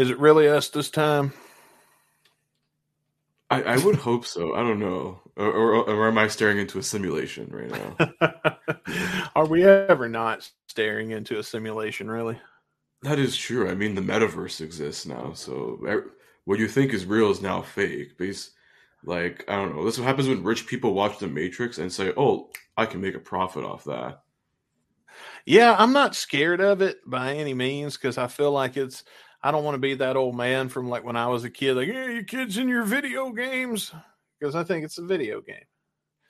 Is it really us this time? I, I would hope so. I don't know. Or, or, or am I staring into a simulation right now? Are we ever not staring into a simulation, really? That is true. I mean, the metaverse exists now, so what you think is real is now fake. Base, like I don't know. This is what happens when rich people watch The Matrix and say, "Oh, I can make a profit off that." Yeah, I'm not scared of it by any means because I feel like it's. I don't want to be that old man from like when I was a kid, like, "Yeah, you kids in your video games," because I think it's a video game.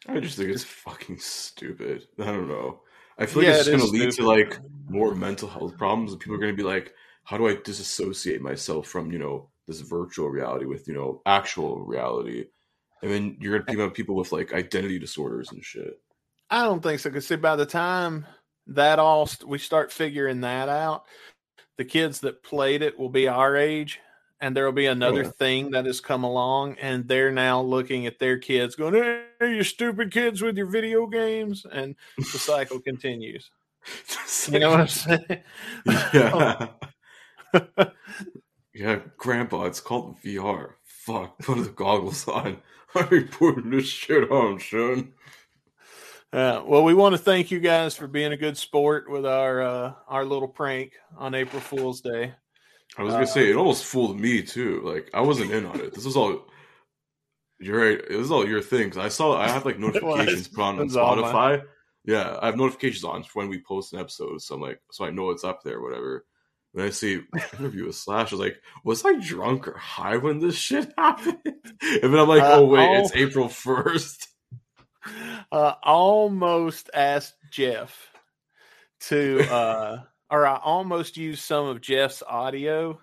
I just think it's fucking stupid. I don't know. I feel like yeah, it's going to lead to like more mental health problems, and people are going to be like, "How do I disassociate myself from you know this virtual reality with you know actual reality?" And then you're going to be about people with like identity disorders and shit. I don't think so. Because see, by the time that all we start figuring that out, the kids that played it will be our age, and there will be another oh. thing that has come along, and they're now looking at their kids, going, "Hey, you stupid kids with your video games," and the cycle continues. you know what I'm saying? Yeah. Oh. yeah, Grandpa, it's called VR. Fuck, put the goggles on. i'm putting this shit on, son. Uh, well, we want to thank you guys for being a good sport with our uh, our little prank on April Fool's Day. I was gonna uh, say it almost fooled me too. Like I wasn't in on it. This was all you're right. It was all your thing. I saw I have like notifications put on, Spotify. Yeah, I have notifications on when we post an episode. So I'm like, so I know it's up there, whatever. When I see interview with Slash, I was like, was I drunk or high when this shit happened? And then I'm like, uh, oh wait, uh, it's April first. Uh, almost asked Jeff to uh or I almost used some of Jeff's audio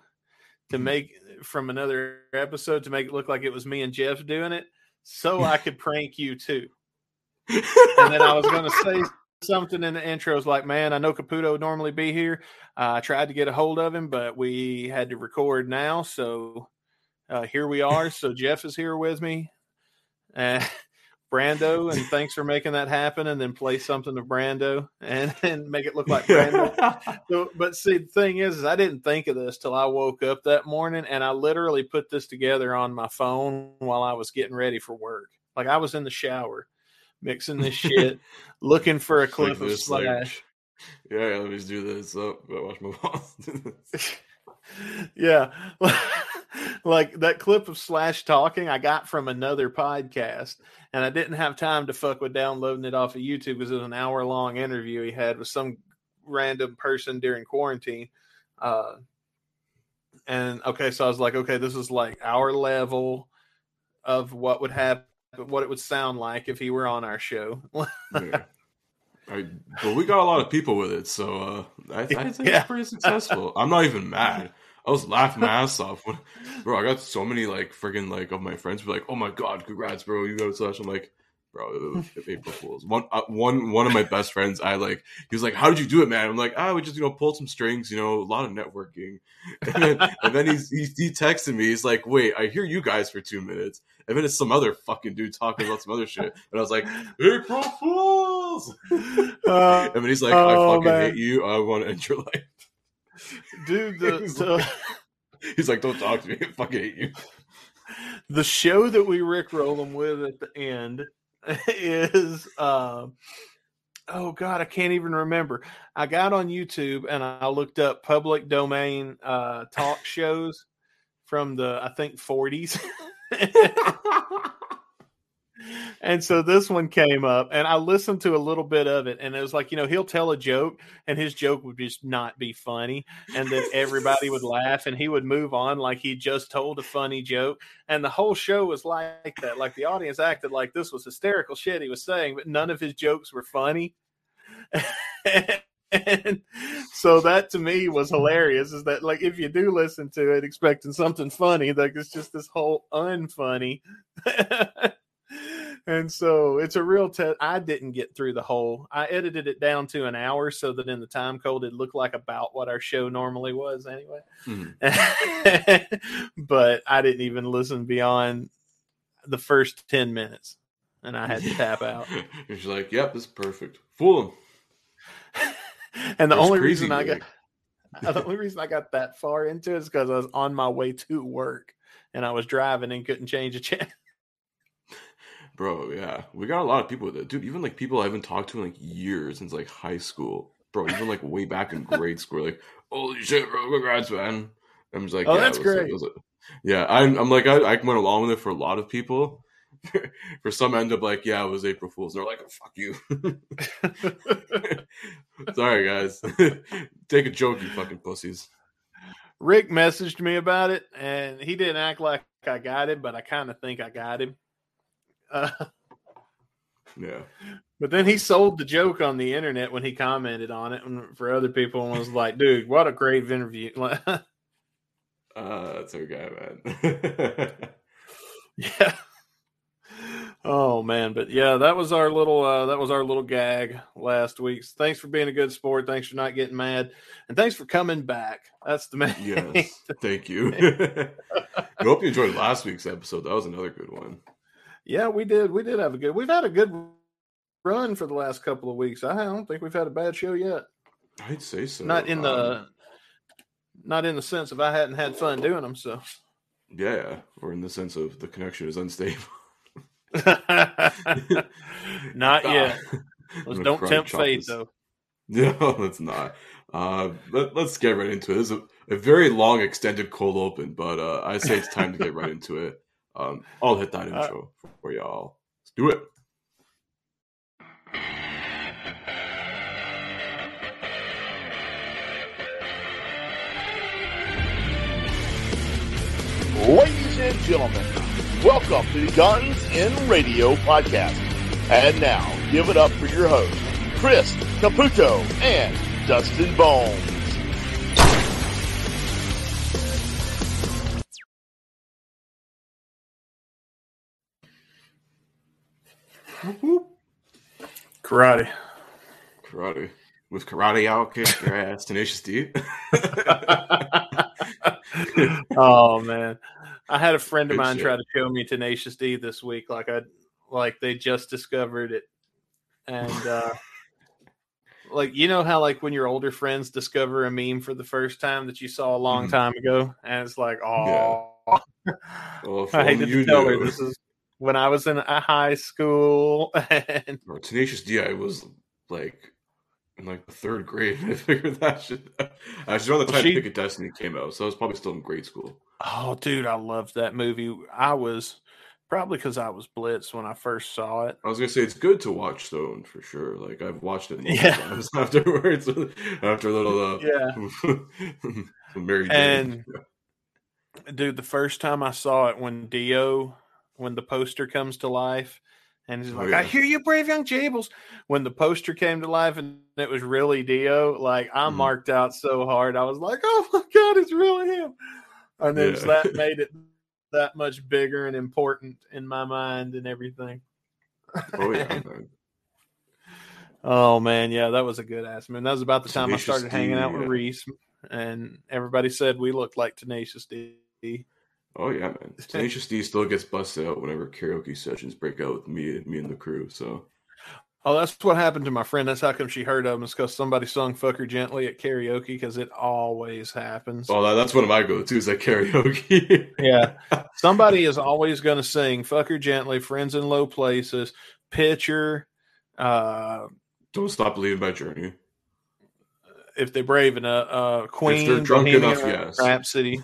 to mm-hmm. make from another episode to make it look like it was me and Jeff doing it, so I could prank you too. and then I was going to say something in the intro. I was like, "Man, I know Caputo would normally be here. Uh, I tried to get a hold of him, but we had to record now, so uh, here we are. So Jeff is here with me." Uh, Brando, and thanks for making that happen. And then play something of Brando and, and make it look like Brando. so, but see, the thing is, is I didn't think of this till I woke up that morning, and I literally put this together on my phone while I was getting ready for work. Like I was in the shower, mixing this shit, looking for a clip like of Slash. Like, yeah, let me just do this. Oh, watch my boss. yeah. Like that clip of Slash talking I got from another podcast, and I didn't have time to fuck with downloading it off of YouTube because it was an hour long interview he had with some random person during quarantine. Uh, and okay, so I was like, okay, this is like our level of what would happen, what it would sound like if he were on our show. yeah. I, but we got a lot of people with it, so uh, I, I think yeah. it's pretty successful. I'm not even mad. I was laughing my ass off. When, bro, I got so many like freaking like of my friends were like, "Oh my god, congrats, bro! You got slash." I'm like, bro, April Fools. One, uh, one, one of my best friends, I like. He was like, "How did you do it, man?" I'm like, "Ah, we just you know pulled some strings, you know, a lot of networking." And then, and then he's, he he texted me. He's like, "Wait, I hear you guys for two minutes." And then it's some other fucking dude talking about some other shit. And I was like, April Fools! Uh, and then he's like, I oh, fucking man. hate you. I want to end your life dude. The, the he's like, don't talk to me. I fucking hate you. The show that we rickroll him with at the end is, uh, oh god, I can't even remember. I got on YouTube and I looked up public domain uh, talk shows from the I think 40s. And so this one came up and I listened to a little bit of it and it was like, you know, he'll tell a joke and his joke would just not be funny. And then everybody would laugh and he would move on like he just told a funny joke. And the whole show was like that. Like the audience acted like this was hysterical shit he was saying, but none of his jokes were funny. and so that to me was hilarious is that like if you do listen to it expecting something funny like it's just this whole unfunny and so it's a real test. I didn't get through the whole. I edited it down to an hour so that in the time code it looked like about what our show normally was anyway. Mm-hmm. but I didn't even listen beyond the first ten minutes, and I had to tap out. She's like, "Yep, this is perfect. Fool him." and the only reason I got the only reason I got that far into it is because I was on my way to work and I was driving and couldn't change a channel. Bro, yeah, we got a lot of people with it, dude. Even like people I haven't talked to in like years since like high school, bro. Even like way back in grade school, like holy shit, bro, congrats, man. I'm just like, oh, yeah, that's great. Uh, yeah, I'm, I'm like, I, I went along with it for a lot of people. for some, end up like, yeah, it was April Fool's. They're like, oh, fuck you. Sorry, guys. Take a joke, you fucking pussies. Rick messaged me about it, and he didn't act like I got him, but I kind of think I got him. Uh, yeah. But then he sold the joke on the internet when he commented on it for other people and was like, dude, what a great interview. uh, that's okay, man. yeah. Oh man, but yeah, that was our little uh, that was our little gag last week. Thanks for being a good sport. Thanks for not getting mad, and thanks for coming back. That's the main. Yes, thank you. I hope you enjoyed last week's episode. That was another good one. Yeah, we did. We did have a good. We've had a good run for the last couple of weeks. I don't think we've had a bad show yet. I'd say so. Not in the, um, not in the sense of I hadn't had fun doing them. So. Yeah, or in the sense of the connection is unstable. not yet. Let's don't tempt fate, though. No, let's not. Uh, let, us get right into it. It's a, a, very long, extended cold open, but uh, I say it's time to get right into it. Um, I'll hit that uh, intro uh, for y'all. Let's do it. Ladies and gentlemen, welcome to the Guns in Radio podcast. And now, give it up for your hosts, Chris Caputo and Dustin Bones. Karate. Karate. With karate, I'll kick your ass, Tenacious D. oh man, I had a friend of Good mine shit. try to show me Tenacious D this week. Like I, like they just discovered it, and uh like you know how like when your older friends discover a meme for the first time that you saw a long mm-hmm. time ago, and it's like, oh, yeah. well, I hated to tell her this is when I was in a high school. And... Tenacious D, I was like in like the third grade. I figured that shit. I was around the time she... Pick of Destiny came out, so I was probably still in grade school. Oh, dude, I loved that movie. I was probably because I was blitzed when I first saw it. I was gonna say it's good to watch Stone for sure. Like I've watched it yeah. times afterwards. after a little, uh, yeah, married and. Dude, the first time I saw it when Dio, when the poster comes to life, and he's oh, like, oh, yeah. I hear you, brave young Jables. When the poster came to life and it was really Dio, like I mm. marked out so hard. I was like, oh my God, it's really him. And then yeah. that made it that much bigger and important in my mind and everything. Oh, yeah. oh, man. Yeah, that was a good ass man. That was about the time Tenacious I started D, hanging out with Reese, and everybody said we looked like Tenacious D. Oh yeah, man. Tenacious D still gets busted out whenever karaoke sessions break out with me, me and the crew. So. Oh, that's what happened to my friend. That's how come she heard of him. It's because somebody sung "Fuck Her Gently" at karaoke because it always happens. Oh, that's one of my go-tos at karaoke. yeah, somebody is always going to sing "Fuck Her Gently," "Friends in Low Places," "Picture." Uh, Don't stop believing my journey. If they're brave enough, uh, Queen, if they're drunk Bohemian enough, yes. Rhapsody.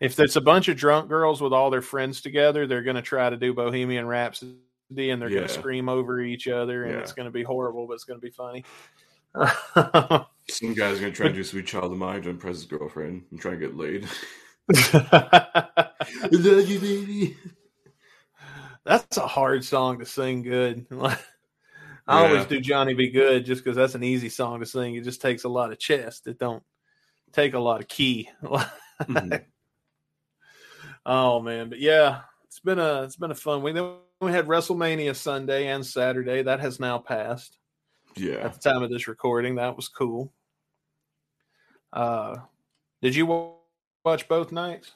If it's a bunch of drunk girls with all their friends together, they're going to try to do Bohemian Rhapsody and they're yeah. going to scream over each other, and yeah. it's going to be horrible, but it's going to be funny. Some guy's are going to try to do Sweet Child of Mine to impress his girlfriend and try to get laid. love you, baby. That's a hard song to sing good. I yeah. always do Johnny B. Goode just because that's an easy song to sing. It just takes a lot of chest. It don't take a lot of key mm-hmm. oh man, but yeah, it's been a it's been a fun week. Then we had WrestleMania Sunday and Saturday. That has now passed. Yeah. At the time of this recording, that was cool. Uh, did you watch both nights?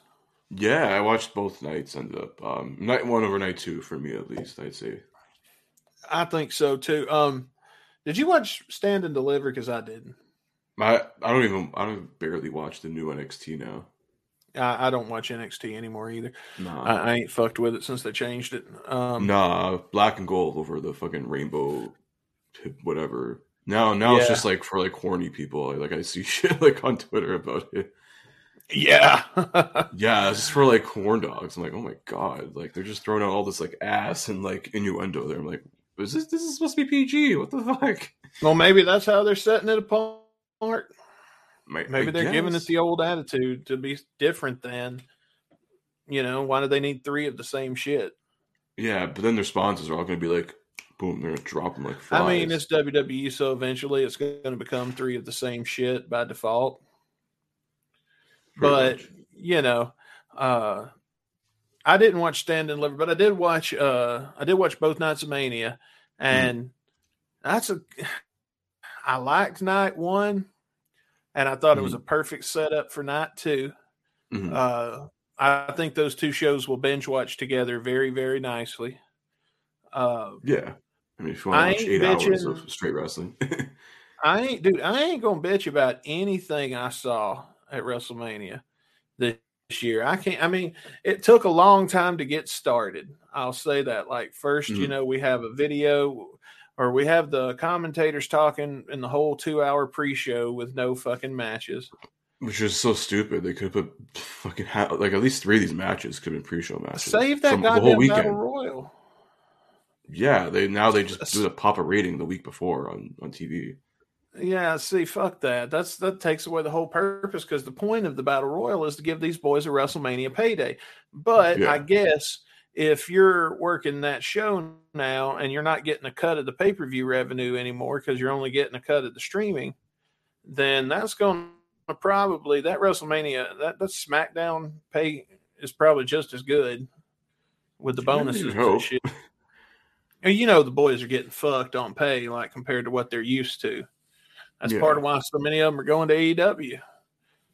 Yeah, I watched both nights. Ended up um, night one over night two for me at least. I'd say. I think so too. Um, did you watch Stand and Deliver? Because I didn't. I I don't even I don't barely watch the new NXT now. I, I don't watch NXT anymore either. Nah. I, I, ain't fucked with it since they changed it. Um, nah, black and gold over the fucking rainbow, whatever. Now, now yeah. it's just like for like horny people. Like I see shit like on Twitter about it. Yeah, yeah, it's just for like horn dogs. I'm like, oh my god, like they're just throwing out all this like ass and like innuendo there. I'm like, is this this is supposed to be PG? What the fuck? Well, maybe that's how they're setting it apart. Maybe they're giving us the old attitude to be different than, you know, why do they need three of the same shit? Yeah, but then their sponsors are all going to be like, boom, they're going to drop them like flies. I mean, it's WWE, so eventually it's going to become three of the same shit by default. Pretty but, much. you know, uh, I didn't watch Stand and Deliver, but I did watch uh I did watch both nights of Mania, mm-hmm. and mm. that's a I liked night one and I thought mm-hmm. it was mm-hmm. a perfect setup for night 2 mm-hmm. Uh, I think those two shows will binge watch together very, very nicely. Uh, yeah, I mean, if you want to watch eight bitching, hours of straight wrestling, I ain't, dude. I ain't gonna bitch about anything I saw at WrestleMania this year. I can't. I mean, it took a long time to get started. I'll say that. Like 1st mm-hmm. you know, we have a video or we have the commentators talking in the whole two hour pre show with no fucking matches. Which is so stupid. They could have put fucking ha- like at least three of these matches could have been pre-show matches. Save that goddamn the whole weekend. battle royal. Yeah, they now they just do the pop a rating the week before on on TV. Yeah, see, fuck that. That's that takes away the whole purpose because the point of the battle royal is to give these boys a WrestleMania payday. But yeah. I guess if you're working that show now and you're not getting a cut of the pay per view revenue anymore because you're only getting a cut of the streaming, then that's going to probably that WrestleMania that that SmackDown pay is probably just as good with the bonuses and shit. And you know the boys are getting fucked on pay like compared to what they're used to. That's yeah. part of why so many of them are going to AEW.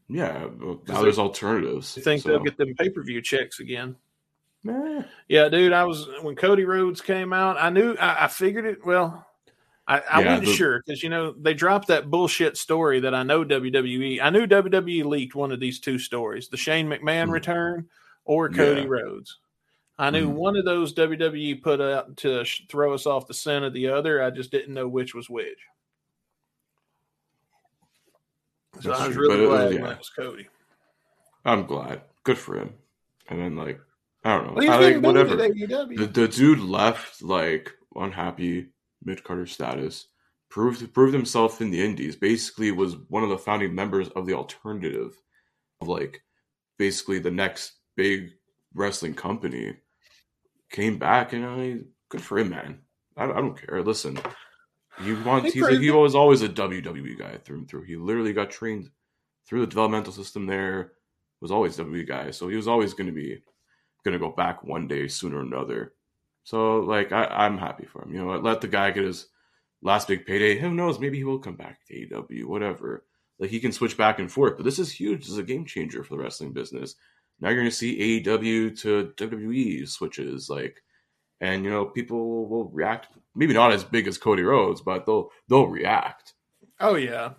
Yeah, well, now there's alternatives. You think so. they'll get them pay per view checks again? Eh. Yeah, dude. I was when Cody Rhodes came out. I knew. I, I figured it. Well, I, I yeah, wasn't the, sure because you know they dropped that bullshit story that I know WWE. I knew WWE leaked one of these two stories: the Shane McMahon mm. return or Cody yeah. Rhodes. I knew mm. one of those WWE put out to throw us off the scent of the other. I just didn't know which was which. So That's I was true. really glad it, yeah. that was Cody. I'm glad. Good for him. And then like I don't know. I think whatever. The, the dude left like unhappy mid carder status. Proved proved himself in the Indies. Basically, was one of the founding members of the alternative, of like basically the next big wrestling company. Came back and I good for him, man. I, I don't care. Listen, he wants. He's a, he was always a WWE guy through and through. He literally got trained through the developmental system. There was always WWE guy, so he was always going to be going to go back one day sooner or another. So like I, I'm happy for him. You know, let the guy get his last big payday. Who knows? Maybe he will come back to AEW, whatever. Like he can switch back and forth. But this is huge. This is a game changer for the wrestling business. Now you're going to see AEW to WWE switches, like, and you know people will react. Maybe not as big as Cody Rhodes, but they'll they'll react. Oh yeah,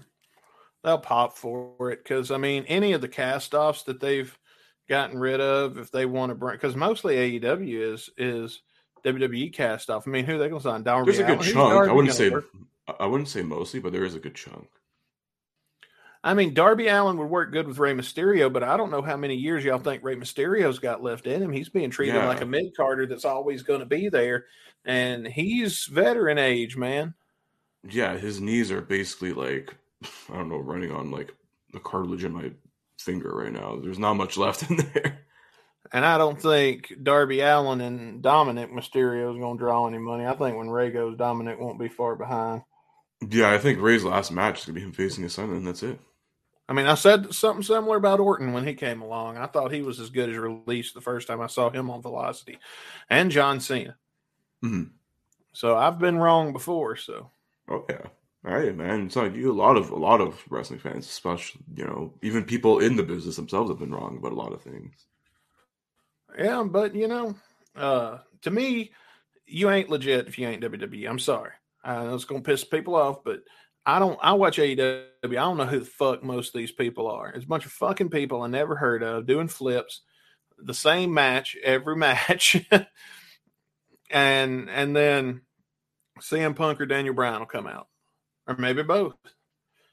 they'll pop for it because I mean, any of the cast offs that they've gotten rid of if they want to bring because mostly AEW is is WWE cast off. I mean, who are they going to sign? Darby There's a good Allin? chunk. I wouldn't say work? I wouldn't say mostly, but there is a good chunk. I mean, Darby Allin would work good with Rey Mysterio, but I don't know how many years y'all think Rey Mysterio's got left in him. He's being treated yeah. like a mid carder that's always going to be there, and he's veteran age, man. Yeah, his knees are basically like I don't know, running on like the cartilage in my finger right now. There's not much left in there. And I don't think Darby Allin and Dominic Mysterio is going to draw any money. I think when Rey goes, Dominic won't be far behind. Yeah, I think Rey's last match is going to be him facing his son, and that's it. I mean, I said something similar about Orton when he came along. I thought he was as good as released the first time I saw him on Velocity, and John Cena. Mm-hmm. So I've been wrong before. So. Oh yeah. Right, man. It's like you a lot of a lot of wrestling fans, especially you know, even people in the business themselves have been wrong about a lot of things. Yeah, but you know, uh, to me, you ain't legit if you ain't WWE. I'm sorry. I know it's gonna piss people off, but I don't. I watch AEW. I don't know who the fuck most of these people are. It's a bunch of fucking people I never heard of doing flips, the same match every match, and and then CM Punk or Daniel Bryan will come out, or maybe both.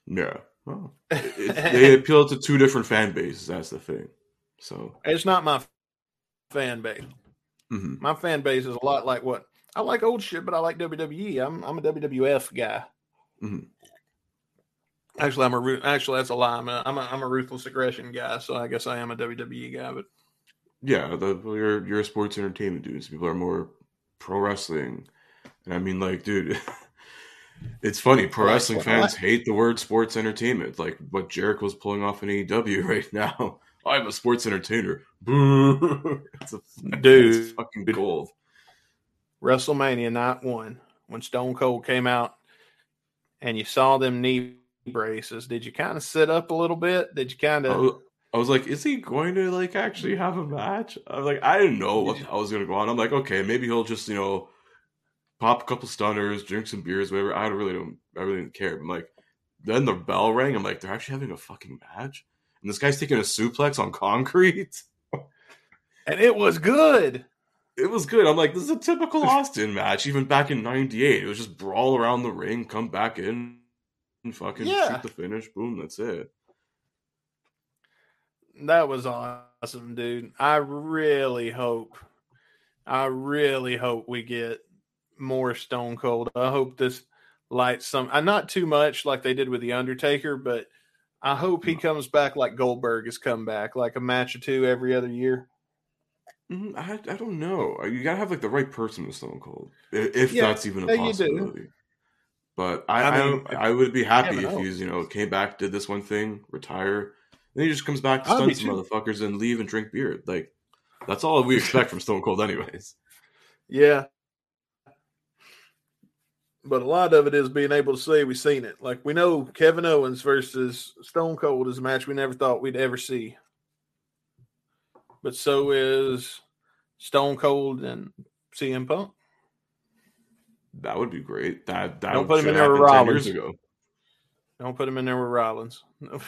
Yeah, well, it, they appeal to two different fan bases. That's the thing. So it's not my fan base. Mm-hmm. My fan base is a lot like what I like old shit, but I like WWE. I'm I'm a WWF guy. Mm-hmm. Actually, I'm a actually that's a lie. I'm a, I'm a I'm a ruthless aggression guy, so I guess I am a WWE guy. But yeah, the, you're you're a sports entertainment dude. So people are more pro wrestling, and I mean, like, dude, it's funny. Pro wrestling fans hate the word sports entertainment, like what Jericho's pulling off in AEW right now. I'm a sports entertainer. Boo! it's a dude, it's fucking gold. WrestleMania night one when Stone Cold came out, and you saw them knee braces. Did you kind of sit up a little bit? Did you kind of? I was like, is he going to like actually have a match? I was like, I didn't know what I was going to go on. I'm like, okay, maybe he'll just you know pop a couple stunners, drink some beers, whatever. I really don't, I really didn't care. I'm like, then the bell rang. I'm like, they're actually having a fucking match, and this guy's taking a suplex on concrete, and it was good. It was good. I'm like, this is a typical Austin match. Even back in '98, it was just brawl around the ring, come back in, and fucking yeah. shoot the finish. Boom, that's it. That was awesome, dude. I really hope, I really hope we get more Stone Cold. I hope this lights some, uh, not too much like they did with the Undertaker, but I hope he comes back like Goldberg has come back, like a match or two every other year. Mm-hmm. I, I don't know. Uh, you gotta have like the right person with Stone Cold, if yeah, that's even a possibility. But I, I, mean, I, I, would be happy if he's you know came back, did this one thing, retire, then he just comes back to stun some motherfuckers and leave and drink beer. Like that's all we expect from Stone Cold, anyways. Yeah. But a lot of it is being able to say we've seen it. Like we know Kevin Owens versus Stone Cold is a match we never thought we'd ever see. But so is Stone Cold and CM Punk. That would be great. That that don't put him in there with Rollins. Years ago. Don't put him in there with Rollins. no,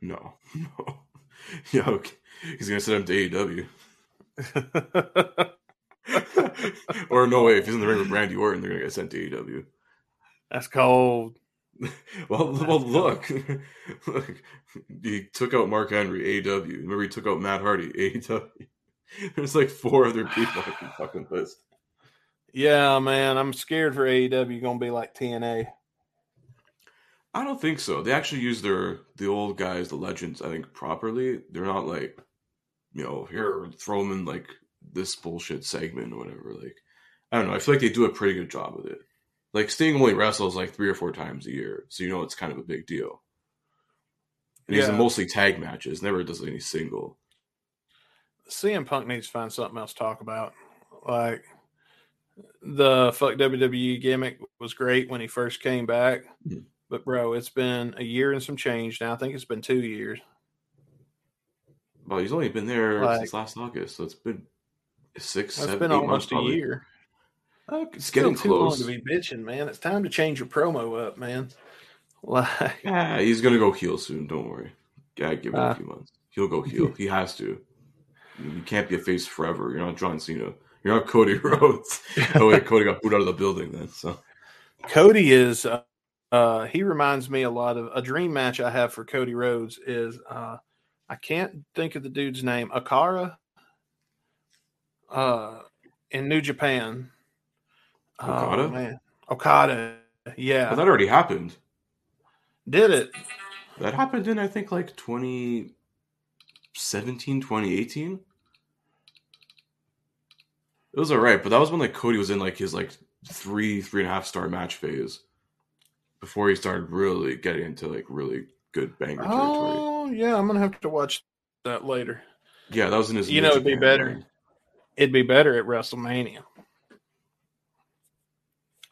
no. Yeah, okay. he's gonna send him to AEW. Or no way, if he's in the ring with Randy Orton, they're gonna get sent to AEW. That's cold. well, well, look, look. He took out Mark Henry, AEW. Remember, he took out Matt Hardy, AEW. There's like four other people I can fucking list. Yeah, man, I'm scared for AEW. Gonna be like TNA. I don't think so. They actually use their the old guys, the legends. I think properly. They're not like, you know, here throw them in like this bullshit segment or whatever. Like, I don't know. I feel like they do a pretty good job with it. Like Sting only wrestles like three or four times a year, so you know it's kind of a big deal. And yeah. he's mostly tag matches. Never does any single. CM Punk needs to find something else to talk about. Like the fuck WWE gimmick was great when he first came back. Mm-hmm but bro, it's been a year and some change now. I think it's been two years. Well, he's only been there like, since last August, so it's been six. It's been almost a year. Uh, it's, it's getting too close. long to be bitching, man. It's time to change your promo up, man. Like, yeah, he's gonna go heel soon. Don't worry. Yeah, give him uh, a few months. He'll go heel. he has to. You can't be a face forever. You're not John Cena. You're not Cody Rhodes. oh wait, Cody got booed out of the building then. So Cody is uh, uh, he reminds me a lot of a dream match I have for Cody Rhodes is uh, I can't think of the dude's name. Akara uh, in New Japan. Okada? Oh, man. Okada. Yeah. Well, that already happened. Did it? That happened in, I think, like 2017, 2018. It was all right, but that was when like Cody was in like his like three, three and a half star match phase before he started really getting into like really good banger territory. Oh yeah, I'm gonna have to watch that later. Yeah, that was in his. You know, it'd be better. It'd be better at WrestleMania.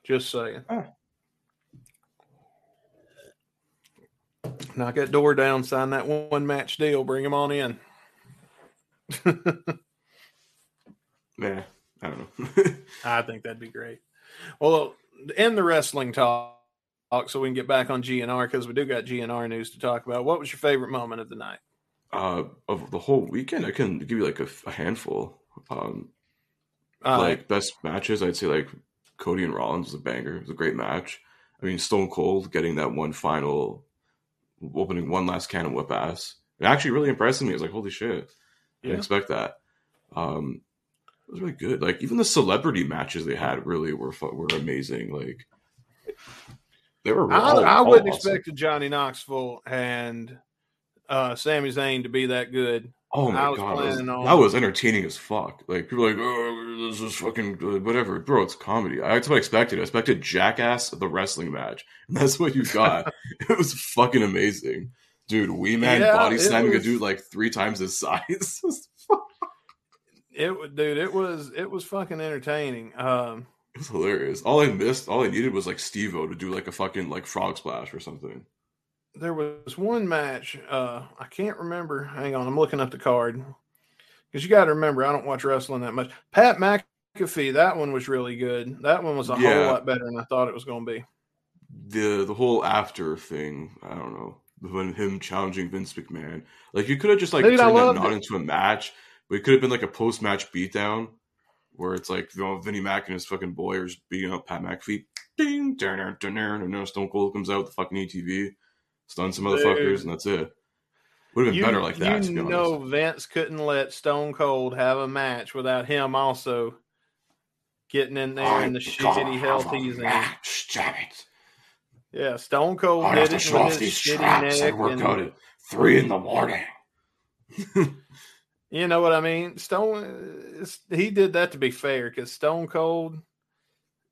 Just saying. Ah. Knock that door down, sign that one match deal, bring him on in. yeah, I don't know. I think that'd be great. Well, end the wrestling talk so we can get back on GNR because we do got GNR news to talk about. What was your favorite moment of the night? Uh, of the whole weekend, I can give you like a, a handful. Um, uh, like best matches, I'd say like Cody and Rollins was a banger. It was a great match. I mean, Stone Cold getting that one final, opening one last can of whip ass. It actually really impressed me. I was like, holy shit, I didn't expect that. Um, it was really good. Like even the celebrity matches they had really were were amazing. Like they were. I, all, I wouldn't awesome. expect Johnny Knoxville and uh, Sami Zayn to be that good. Oh my was god, was, that was entertaining as fuck. Like people like, oh, this is fucking good. whatever, bro. It's comedy. That's what I expected. I expected Jackass the wrestling match, and that's what you got. it was fucking amazing, dude. Wee man yeah, body slamming was... a dude like three times his size. it, dude, it was it was fucking entertaining. Um, it was hilarious. All I missed, all I needed was like Steve-O to do like a fucking like frog splash or something there was one match. Uh, I can't remember. Hang on, I'm looking up the card because you got to remember I don't watch wrestling that much. Pat McAfee, that one was really good. That one was a yeah. whole lot better than I thought it was going to be. The the whole after thing, I don't know, when him challenging Vince McMahon, like you could have just like Dude, turned that not it. into a match, but it could have been like a post match beatdown where it's like you know Vinnie Mac and his fucking boy are beating up Pat McAfee. Ding, dun, dun, dun, dun, Stone Cold comes out with the fucking ATV stun some motherfuckers, and that's it. Would have been you, better like that. You know, Vince couldn't let Stone Cold have a match without him also getting in there in the shitty health he's in. Damn it. Yeah, Stone Cold I'd did it with his shitty neck. And we're and, three in the morning. you know what I mean? Stone, he did that to be fair because Stone Cold,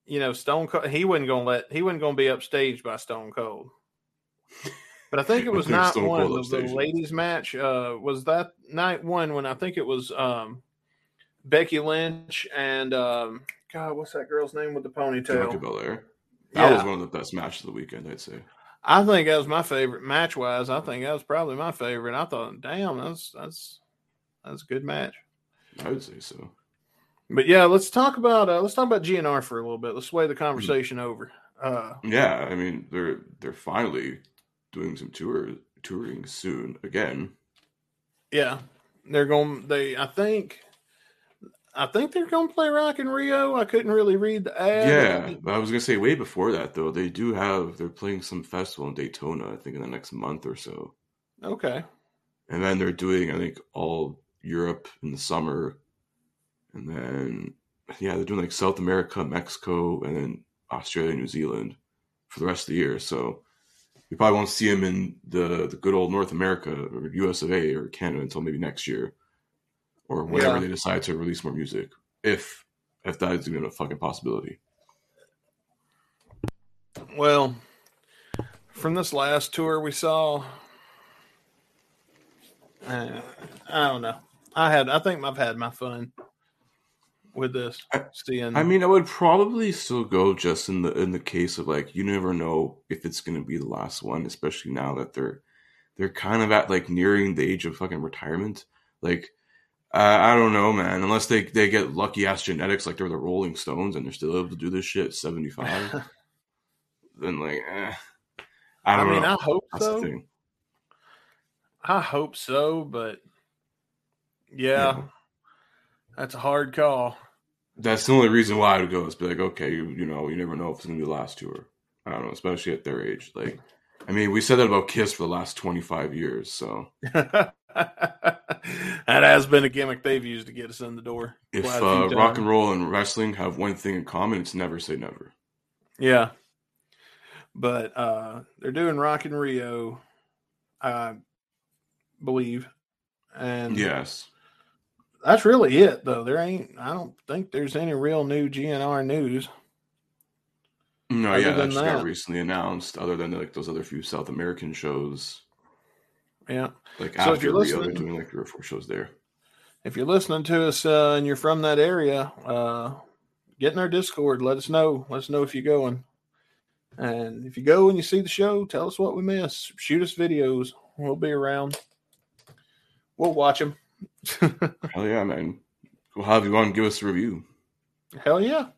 you know, Stone Cold, he wasn't gonna let he wasn't gonna be upstaged by Stone Cold. But I think it was night one of the ladies' match. Uh, was that night one when I think it was um, Becky Lynch and um, God, what's that girl's name with the ponytail? Bianca Belair. That yeah. was one of the best matches of the weekend, I'd say. I think that was my favorite match wise. I think that was probably my favorite. I thought, damn, that's that's that's a good match. I would say so. But yeah, let's talk about uh, let's talk about GNR for a little bit. Let's sway the conversation mm-hmm. over. Uh, yeah, I mean they're they're finally doing some tour touring soon again. Yeah, they're going. They I think. I think they're going to play Rock in Rio. I couldn't really read the ad. Yeah, I was going to say way before that though. They do have they're playing some festival in Daytona. I think in the next month or so. Okay. And then they're doing I think all Europe in the summer, and then yeah they're doing like South America, Mexico, and then Australia, New Zealand for the rest of the year. So we probably won't see him in the the good old North America or US of A or Canada until maybe next year or whenever yeah. they decide to release more music. If if that is even a fucking possibility. Well, from this last tour we saw, uh, I don't know. I had I think I've had my fun with this. Seeing, I mean, I would probably still go just in the in the case of like you never know if it's going to be the last one, especially now that they're they're kind of at like nearing the age of fucking retirement. Like, I don't know, man. Unless they they get lucky ass genetics, like they're the Rolling Stones and they're still able to do this shit seventy five. then like, eh, I don't I mean, know. I hope That's so. I hope so, but yeah. yeah that's a hard call. That's the only reason why I would go is be like, okay, you, you know, you never know if it's gonna be the last tour. I don't know, especially at their age. Like, I mean, we said that about Kiss for the last twenty five years. So that has been a gimmick they've used to get us in the door. If uh, rock and roll and wrestling have one thing in common, it's never say never. Yeah, but uh, they're doing Rock in Rio, I believe, and yes, that's really it, though. There ain't. I don't think there's any real new GNR news. No, yeah, that just that. got recently announced. Other than like those other few South American shows. Yeah, like so after Rio, they're doing like three or four shows there. If you're listening to us uh, and you're from that area, uh, get in our Discord. Let us know. Let us know if you're going. And if you go and you see the show, tell us what we miss. Shoot us videos. We'll be around. We'll watch them. Hell yeah, man. We'll have you on give us a review. Hell yeah.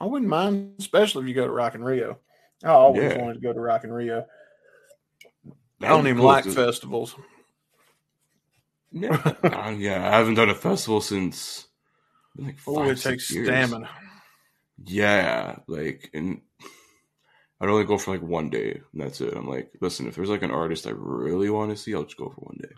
I wouldn't mind, especially if you go to Rock in Rio. I always yeah. wanted to go to Rock in Rio. I don't even like to... festivals. Yeah, uh, yeah, I haven't done a festival since like five, oh, it takes years. stamina. Yeah, like and I'd only go for like one day, and that's it. I'm like, listen, if there's like an artist I really want to see, I'll just go for one day.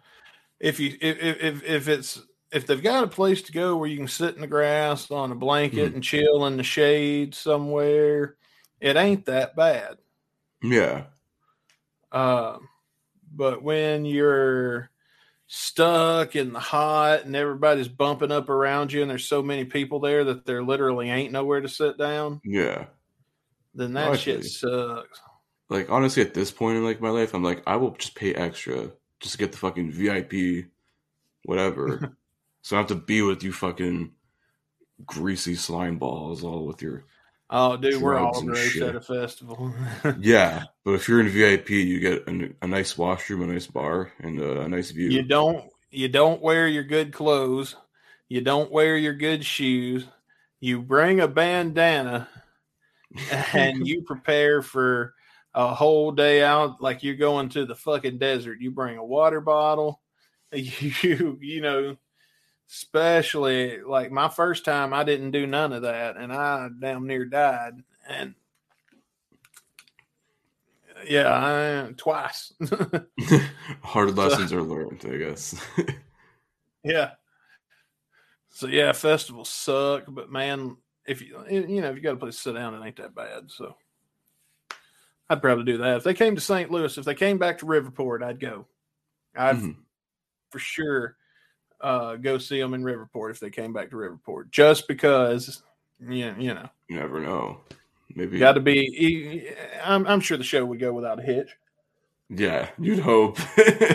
If you if if if it's if they've got a place to go where you can sit in the grass on a blanket mm and chill in the shade somewhere, it ain't that bad. Yeah. Uh, but when you're stuck in the hot and everybody's bumping up around you and there's so many people there that there literally ain't nowhere to sit down. Yeah. Then that honestly, shit sucks. Like honestly at this point in like my life, I'm like, I will just pay extra just to get the fucking VIP whatever. so I have to be with you fucking greasy slime balls all with your Oh, dude, we're all great at a festival. yeah, but if you're in VIP, you get a, a nice washroom, a nice bar, and a, a, nice view. You don't you don't wear your good clothes. You don't wear your good shoes. You bring a bandana, and you prepare for a whole day out like you're going to the fucking desert. You bring a water bottle. You you know especially like my first time i didn't do none of that and i damn near died and yeah I, twice hard lessons so, are learned i guess yeah so yeah festivals suck but man if you you know if you got a place to sit down it ain't that bad so i'd probably do that if they came to st louis if they came back to riverport i'd go i'd mm-hmm. for sure uh, go see them in Riverport if they came back to Riverport, just because you know, you know. You never know. Maybe got to be. I'm, I'm sure the show would go without a hitch. Yeah, you'd hope.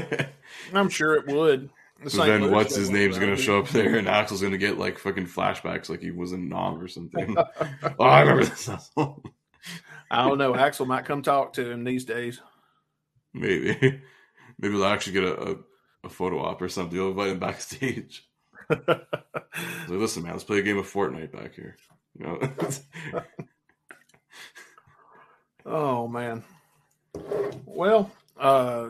I'm sure it would. The then Louis what's his name's going to show up there, and Axl's going to get like fucking flashbacks, like he was in Nam or something. oh, I remember this. I don't know. Axl might come talk to him these days. Maybe, maybe they'll actually get a, a a photo op or something. You'll invite him backstage. like, listen, man, let's play a game of Fortnite back here. You know. oh man. Well, uh,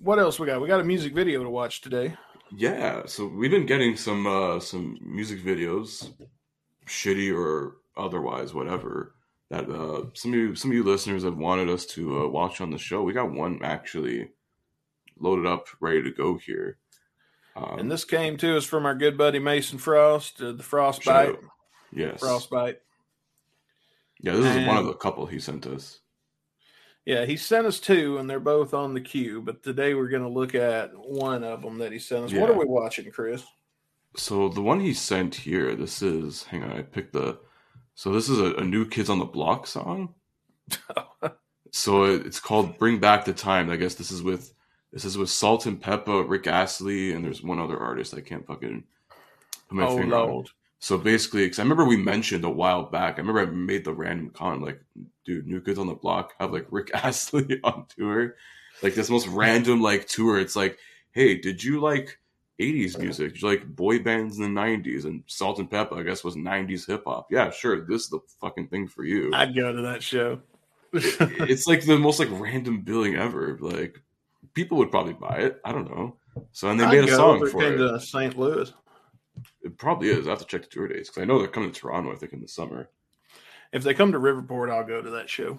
what else we got? We got a music video to watch today. Yeah, so we've been getting some uh, some music videos, shitty or otherwise, whatever. That uh, some of you some of you listeners have wanted us to uh, watch on the show. We got one actually loaded up, ready to go here. Um, and this came to us from our good buddy Mason Frost, uh, the Frostbite. Yes, Frostbite. Yeah, this and, is one of the couple he sent us. Yeah, he sent us two, and they're both on the queue. But today we're going to look at one of them that he sent us. Yeah. What are we watching, Chris? So the one he sent here, this is. Hang on, I picked the. So this is a, a new Kids on the Block song. so it's called "Bring Back the Time." I guess this is with this is with Salt-N-Pepa, Rick Astley, and there's one other artist I can't fucking put my oh, finger Lord. on. So basically, because I remember we mentioned a while back, I remember I made the random comment like, dude, New Kids on the Block have like Rick Astley on tour, like this most random like tour. It's like, hey, did you like 80s music? Like boy bands in the 90s? And Salt-N-Pepa, I guess, was 90s hip hop. Yeah, sure, this is the fucking thing for you. I'd go to that show. it's like the most like random billing ever. Like people would probably buy it. I don't know. So and they I'd made a song for it. To St. Louis. It probably is. I have to check the tour dates because I know they're coming to Toronto. I think in the summer. If they come to Riverport, I'll go to that show.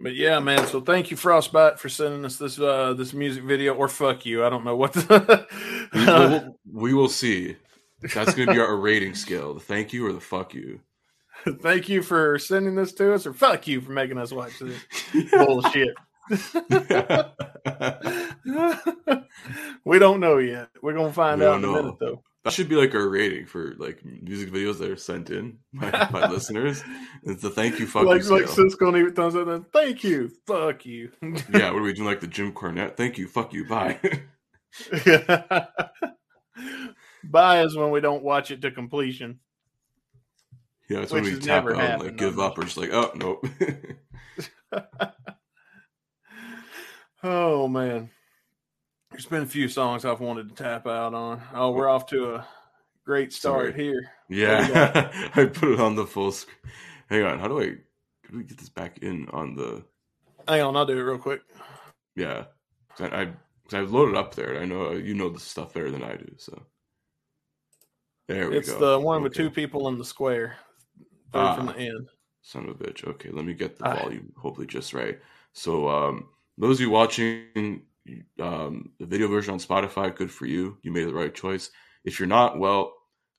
But yeah, man. So thank you, Frostbite, for sending us this uh, this music video. Or fuck you. I don't know what. The we, will, we will see. That's going to be our rating scale: the thank you or the fuck you. Thank you for sending this to us, or fuck you for making us watch this bullshit. we don't know yet. We're gonna find out in a minute, though. That should be like our rating for like music videos that are sent in by, by listeners. It's a thank you, fuck like, you. Like Siskel even thumbs up. Thank you, fuck you. yeah, what are we doing? Like the Jim Cornette. Thank you, fuck you, bye. bye is when we don't watch it to completion. Yeah, it's when we tap out and like give up. We're just like, oh nope. oh man, been a few songs I've wanted to tap out on. Oh, we're off to a great start Sorry. here. Yeah, I put it on the full screen. Hang on, how do I? How do we get this back in on the? Hang on, I'll do it real quick. Yeah, I, I, 'cause I loaded up there. I know you know the stuff better than I do. So there we It's go. It's the one with two people in the square. Third from Ah. the end. Son of a bitch. Okay, let me get the Ah. volume hopefully just right. So, um, those of you watching um, the video version on Spotify, good for you. You made the right choice. If you're not, well,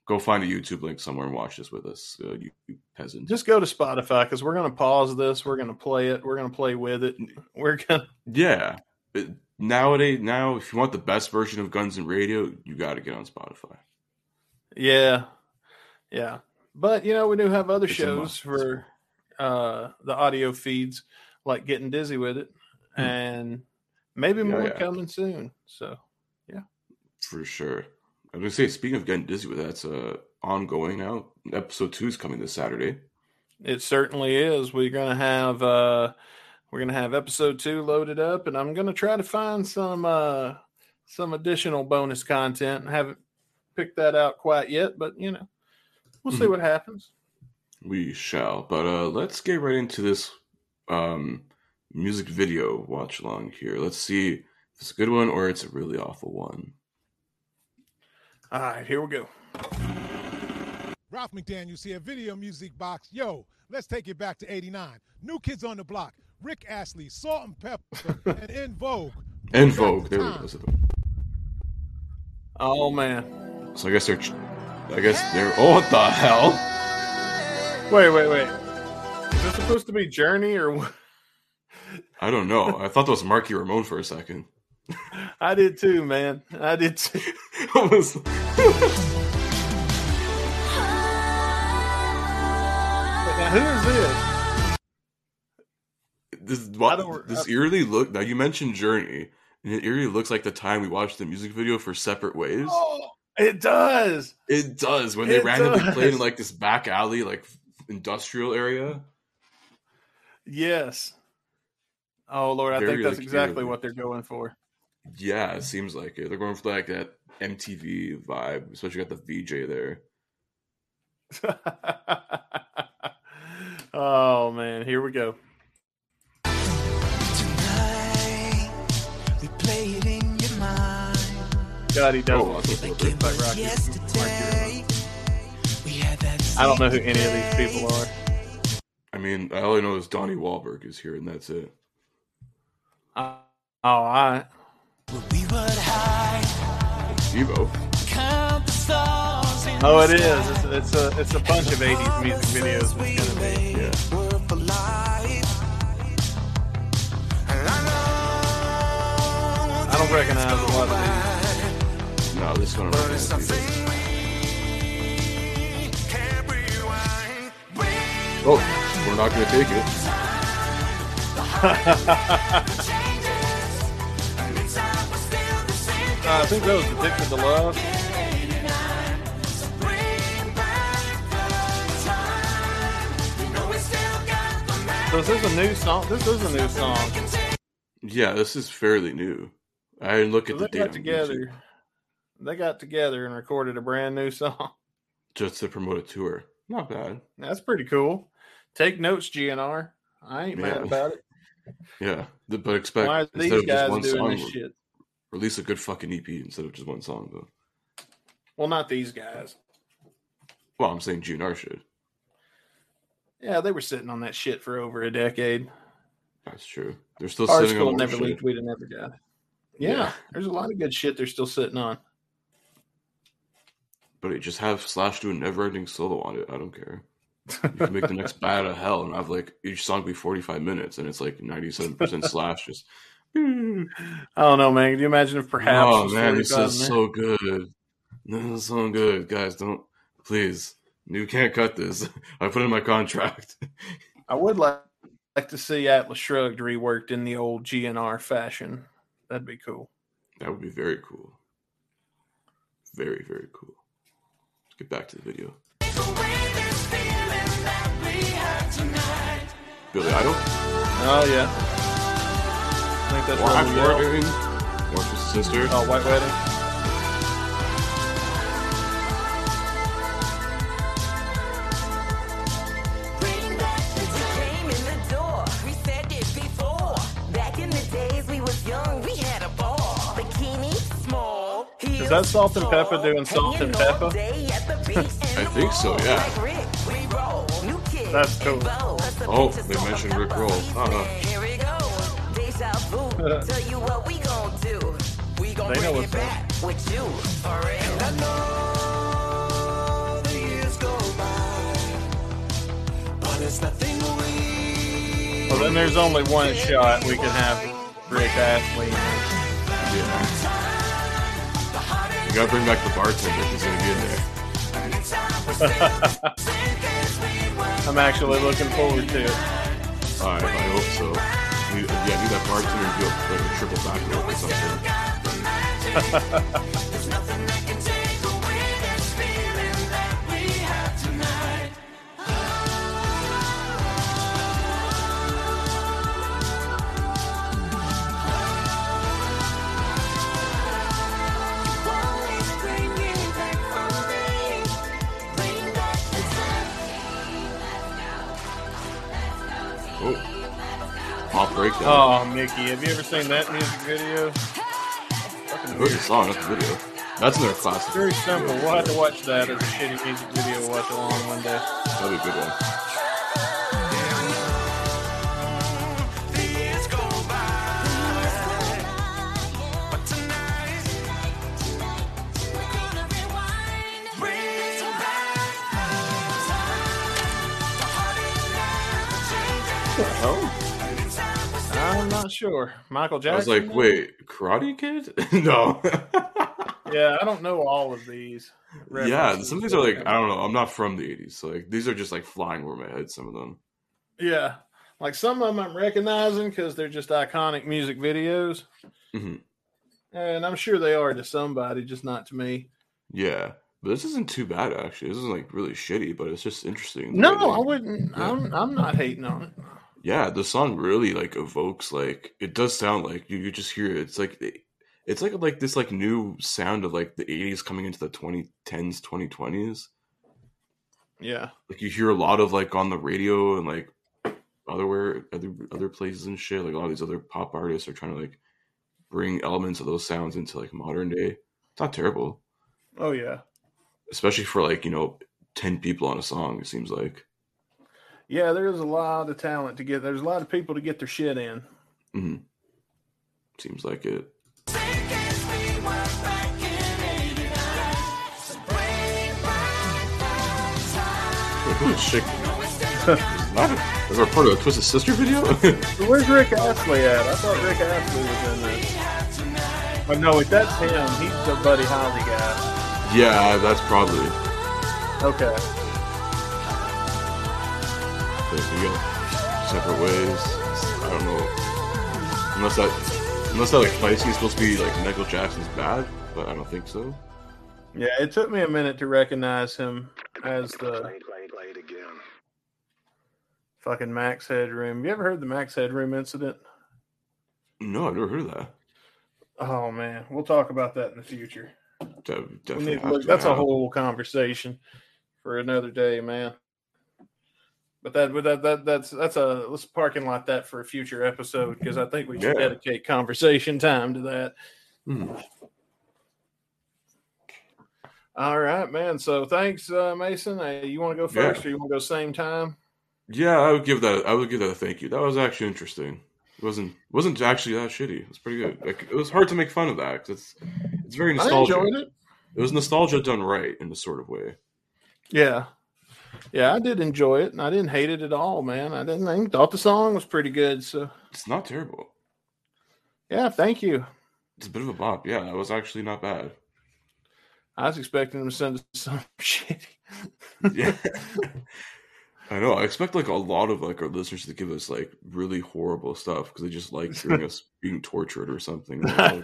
go find a YouTube link somewhere and watch this with us, uh, you, you peasant. Just go to Spotify because we're gonna pause this. We're gonna play it. We're gonna play with it. We're gonna. Yeah. But nowadays, now, if you want the best version of Guns and Radio, you got to get on Spotify. Yeah, yeah. But you know, we do have other It's shows for uh the audio feeds, like getting dizzy with it, Hmm. and maybe Yeah, more yeah. coming soon. So yeah, For sure. I was to say, speaking of getting dizzy with that, it's uh, ongoing now. Episode two is coming this Saturday. it certainly is. We're gonna have uh we're gonna have episode two loaded up, and I'm gonna try to find some uh some additional bonus content. I haven't picked that out quite yet, but you know, we'll see Mhm. what happens. We shall. But uh, let's get right into this um, music video watch along here. Let's see if it's a good one or it's a really awful one. All right, here we go. Ralph McDaniels here, Video Music Box. Yo, let's take it back to 89. New Kids on the Block, Rick Astley, Salt-N-Pepa, and En Vogue. En Back Vogue. There we time. go. Oh man. So I guess they're. I guess they're. Oh, what the hell? Wait, wait, wait. Is this supposed to be Journey or what? I don't know. I thought that was Marky Ramone for a second. I did too, man. I did too. I was- Now, who is this? this what, this eerily look. Now you mentioned Journey, and it eerily looks like the time we watched the music video for Separate Ways. Oh, it does. It does when they It randomly does. played in like this back alley, like industrial area. Yes. Oh Lord, I Very, think that's like, exactly what they're going for. Yeah, it seems like it. They're going for like that MTV vibe, especially got the VJ there. oh man, here we go. Tonight, we play it in your mind. God, he does Oh, look I like they were Rocky. Rocky Yesterday, we had that I don't know who any of these people are. I mean, I only know is Donnie Wahlberg is here, and that's it. Uh, oh, all right. where we would hide, Evo. count the stars in Oh, it is. It's, it's a it's a bunch of '80s music videos. It's gonna be. Yeah. were for life. And I don't recognize a lot of these. No, this one. I'm it's gonna we can't rewind. We Oh, we're not going to take it. Uh, I think that was Addicted to Love. So bring back the time. We know we still got the So is a new song? This is a new song. Yeah, this is fairly new. I didn't look So at the date together. They got together and recorded a brand new song. just to promote a tour. Not bad. That's pretty cool. Take notes, GNR. I ain't mad about it. Yeah, but expect Why are these guys one doing song, this shit? Release a good fucking EP instead of just one song, though. Well, not these guys. Well, I'm saying GNR should. Yeah, they were sitting on that shit for over a decade. That's true. They're still sitting on never shit. leaked. We didn't ever got. Yeah, Yeah. there's a lot of good shit they're still sitting on. But it just have Slash do a never-ending solo on it. I don't care. You can make the next Bat out of Hell and have like each song be 45 minutes, and it's like 97% Slash. Just I don't know, man. Can you imagine if perhaps? oh man, this 45 is so good. This is so good, guys. Don't please. You can't cut this. I put it in my contract. I would like like to see Atlas Shrugged reworked in the old GNR fashion. That'd be cool. That would be very cool. Very, very cool. Let's get back to the video. away this feeling that we have tonight. Billy Idol. Oh yeah. That's Watch for Wedding. Watch for Sister. Oh, White Wedding. Is that Salt-N-Pepa doing Salt-N-Pepa? I think so, yeah. That's cool. Oh, they mentioned Rick Roll. Uh-huh. Tell you what we gon' do. We gon' They know bring it back with you. For real. And I know the years go by, but it's nothing we Well, then there's only one shot we can have Rick Astley. Yeah. You gotta bring back the bartender. He's gonna be in there. I'm actually looking forward to it. Alright, I hope so. Yeah, need that bartender to do a, like a triple backflip or something. Pop breakdown. Oh, Mickey, have you ever seen that music video? Heard the song, not the video. That's another classic. Very simple. We'll have to watch that as a shitty music video. Watch along one day. That'd be a good one. Sure. Michael Jackson. I was like, wait, Karate Kid? no. yeah, I don't know all of these. yeah, some of these are like, I don't know. I'm not from the 80s. So, like, these are just like flying over my head, some of them. Yeah, like some of them I'm recognizing because they're just iconic music videos, Mhm. and I'm sure they are to somebody, just not to me. Yeah. But this isn't too bad, actually. This isn't like really shitty, but it's just interesting. No, I wouldn't. I'm, I'm not hating on it. Yeah the song really like evokes like it does sound like you, you just hear it it's like it's like like this like new sound of like the 80s coming into the 2010s 2020s Yeah, like you hear a lot of like on the radio and like other where other other places and shit like a lot of these other pop artists are trying to like bring elements of those sounds into like modern day. It's not terrible. Oh yeah, especially for like you know 10 people on a song it seems like yeah. There's a lot of talent to get. There's a lot of people to get their shit in. hmm seems like it Wait, who is Chick? Not a, is a part of a Twisted Sister video? Where's Rick Astley at? I thought Rick Astley was in this. Oh no, wait, that's him. He's the Buddy Holly guy. yeah, that's probably. Okay. But we go separate ways. I don't know. Unless that, unless that like fight is supposed to be like Michael Jackson's bad, but I don't think so. Yeah, it took me a minute to recognize him as the fucking Max Headroom. You ever heard the Max Headroom incident? No, I've never heard of that. Oh man, we'll talk about that in the future. Definitely look, that's a whole conversation for another day, man. But that, that, that, that's that's a let's parking lot that for a future episode because I think we should Yeah. dedicate conversation time to that. Hmm. All right, man. So thanks, uh, Mason. Uh, you want to go Yeah. first, or you want to go same time? Yeah, I would give that. I would give that a thank you. That was actually interesting. It wasn't wasn't actually that shitty. It was pretty good. Like, it was hard to make fun of that 'cause it's it's very nostalgic. it. It was nostalgia done right in a sort of way. Yeah, yeah, I did enjoy it, and I didn't hate it at all, man. I didn't. I thought the song was pretty good. So It's not terrible. yeah, thank you. It's a bit of a bop. Yeah, that was actually not bad. I was expecting them to send us some shitty. Yeah. I know. I expect like a lot of like our listeners to give us like really horrible stuff because they just like hearing us being tortured or something. Like,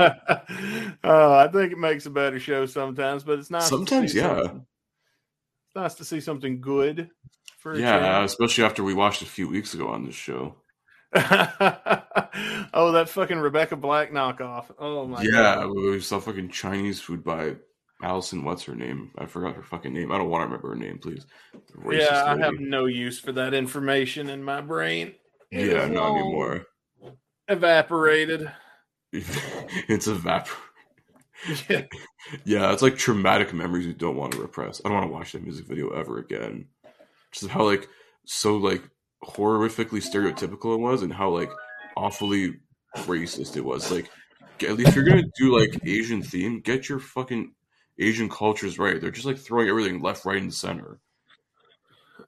oh, I think it makes a better show sometimes, but it's not. Sometimes, yeah. something- nice to see something good for a yeah, especially after we watched a few weeks ago on this show. oh, that fucking Rebecca Black knockoff. Oh my god. yeah, god. we saw fucking Chinese food by Alison. What's her name? I forgot her fucking name. I don't want to remember her name, please. Yeah, I lady. have no use for that information in my brain. It Yeah, not anymore. evaporated. it's evaporated. Yeah. Yeah, it's like traumatic memories you don't want to repress. I don't want to watch that music video ever again. Just how like so like horrifically stereotypical it was, and how like awfully racist it was. Like, at least if you're gonna do like Asian theme, get your fucking Asian cultures right. They're just like throwing everything left, right, and center.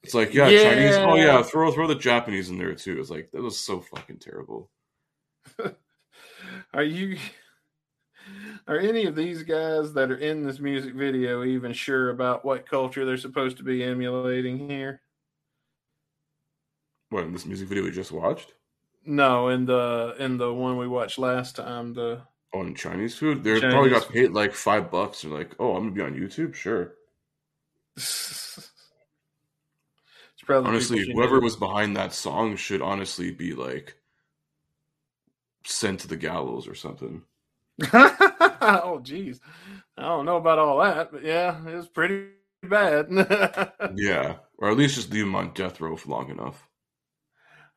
It's like yeah, Chinese. Oh Yeah. yeah, throw throw the Japanese in there too. It's like that was so fucking terrible. Are you? Are any of these guys that are in this music video even sure about what culture they're supposed to be emulating here? What in this music video we just watched? No, in the in the one we watched last time, the oh, on Chinese food. They probably got paid like five bucks. They're like, oh, I'm gonna be on YouTube. Sure. it's probably Honestly, whoever was behind that song should honestly be like sent to the gallows or something. oh, jeez, I don't know about all that, but yeah, it was pretty bad. Yeah, or at least just leave him on death row for long enough.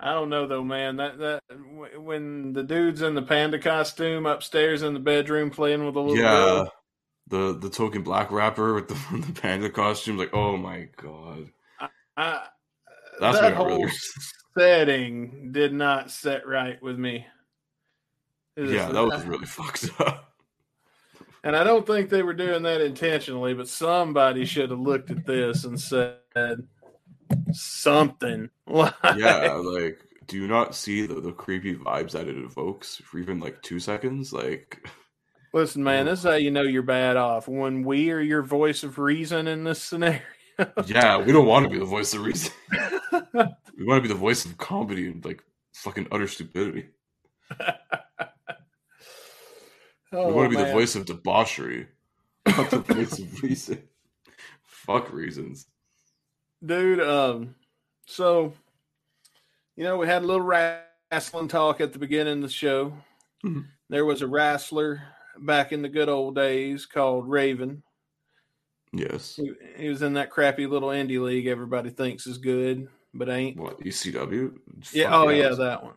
I don't know though, man. That that w- when the dude's in the panda costume upstairs in the bedroom playing with a little Yeah, girl, the the token black rapper with the, the panda costume. Like, oh my god, I, that's that whole really. setting did not set right with me. It was- Yeah, that was really fucked up. And I don't think they were doing that intentionally, but somebody should have looked at this and said something. Like, Yeah, like, do you not see the, the creepy vibes that it evokes for even like two seconds? Like, listen, man, this is how you know you're bad off when we are your voice of reason in this scenario. yeah, we don't want to be the voice of reason. we want to be the voice of comedy and like fucking utter stupidity. Oh, we want to be the voice of debauchery, not the voice of reason. Fuck reasons. dude. Um, so you know, we had a little wrestling talk at the beginning of the show. Mhm. There was a wrestler back in the good old days called Raven. Yes. He, he was in that crappy little indie league everybody thinks is good, but ain't. What ECW? Yeah. Oh yeah, that one.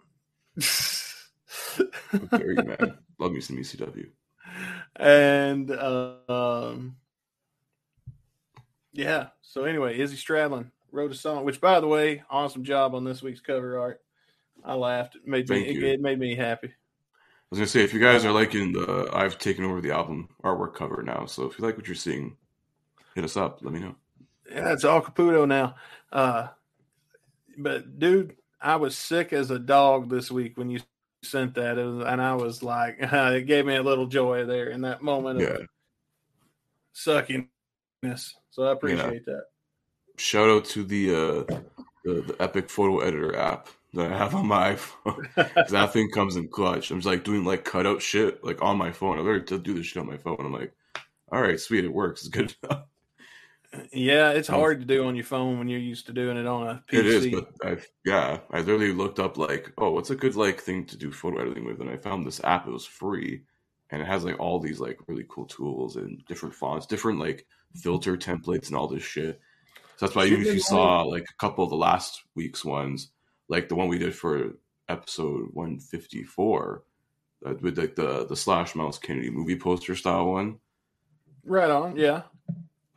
You, man? Love me some ECW. and uh, um, yeah. So anyway, Izzy Stradlin wrote a song, which by the way, awesome job on this week's cover art. I laughed. It made Thank me. It, it made me happy. I was gonna say if you guys are liking the, I've taken over the album artwork cover now. So if you like what you're seeing, hit us up. Let me know. Yeah, it's all Caputo now. Uh, but dude, I was sick as a dog this week when you sent that, it was, and I was like, it gave me a little joy there in that moment of Yeah. suckiness. So I appreciate that. Shout out to the uh the, the Epic Photo Editor app that I have on my iPhone. that thing comes in clutch. I'm just like doing like cutout shit like on my phone. I learned to do this shit on my phone. I'm like, all right, sweet, it works. It's good enough. Yeah, it's Oh. hard to do on your phone when you're used to doing it on a PC. It is, but I've yeah, I literally looked up like, oh, what's a good like thing to do photo editing with, and I found this app. It was free, and it has like all these like really cool tools and different fonts, different like filter templates and all this shit. So that's why even if you saw like a couple of the last week's ones, like the one we did for episode one fifty four, uh, with like the the slash Myles Kennedy movie poster style one. right on. Yeah,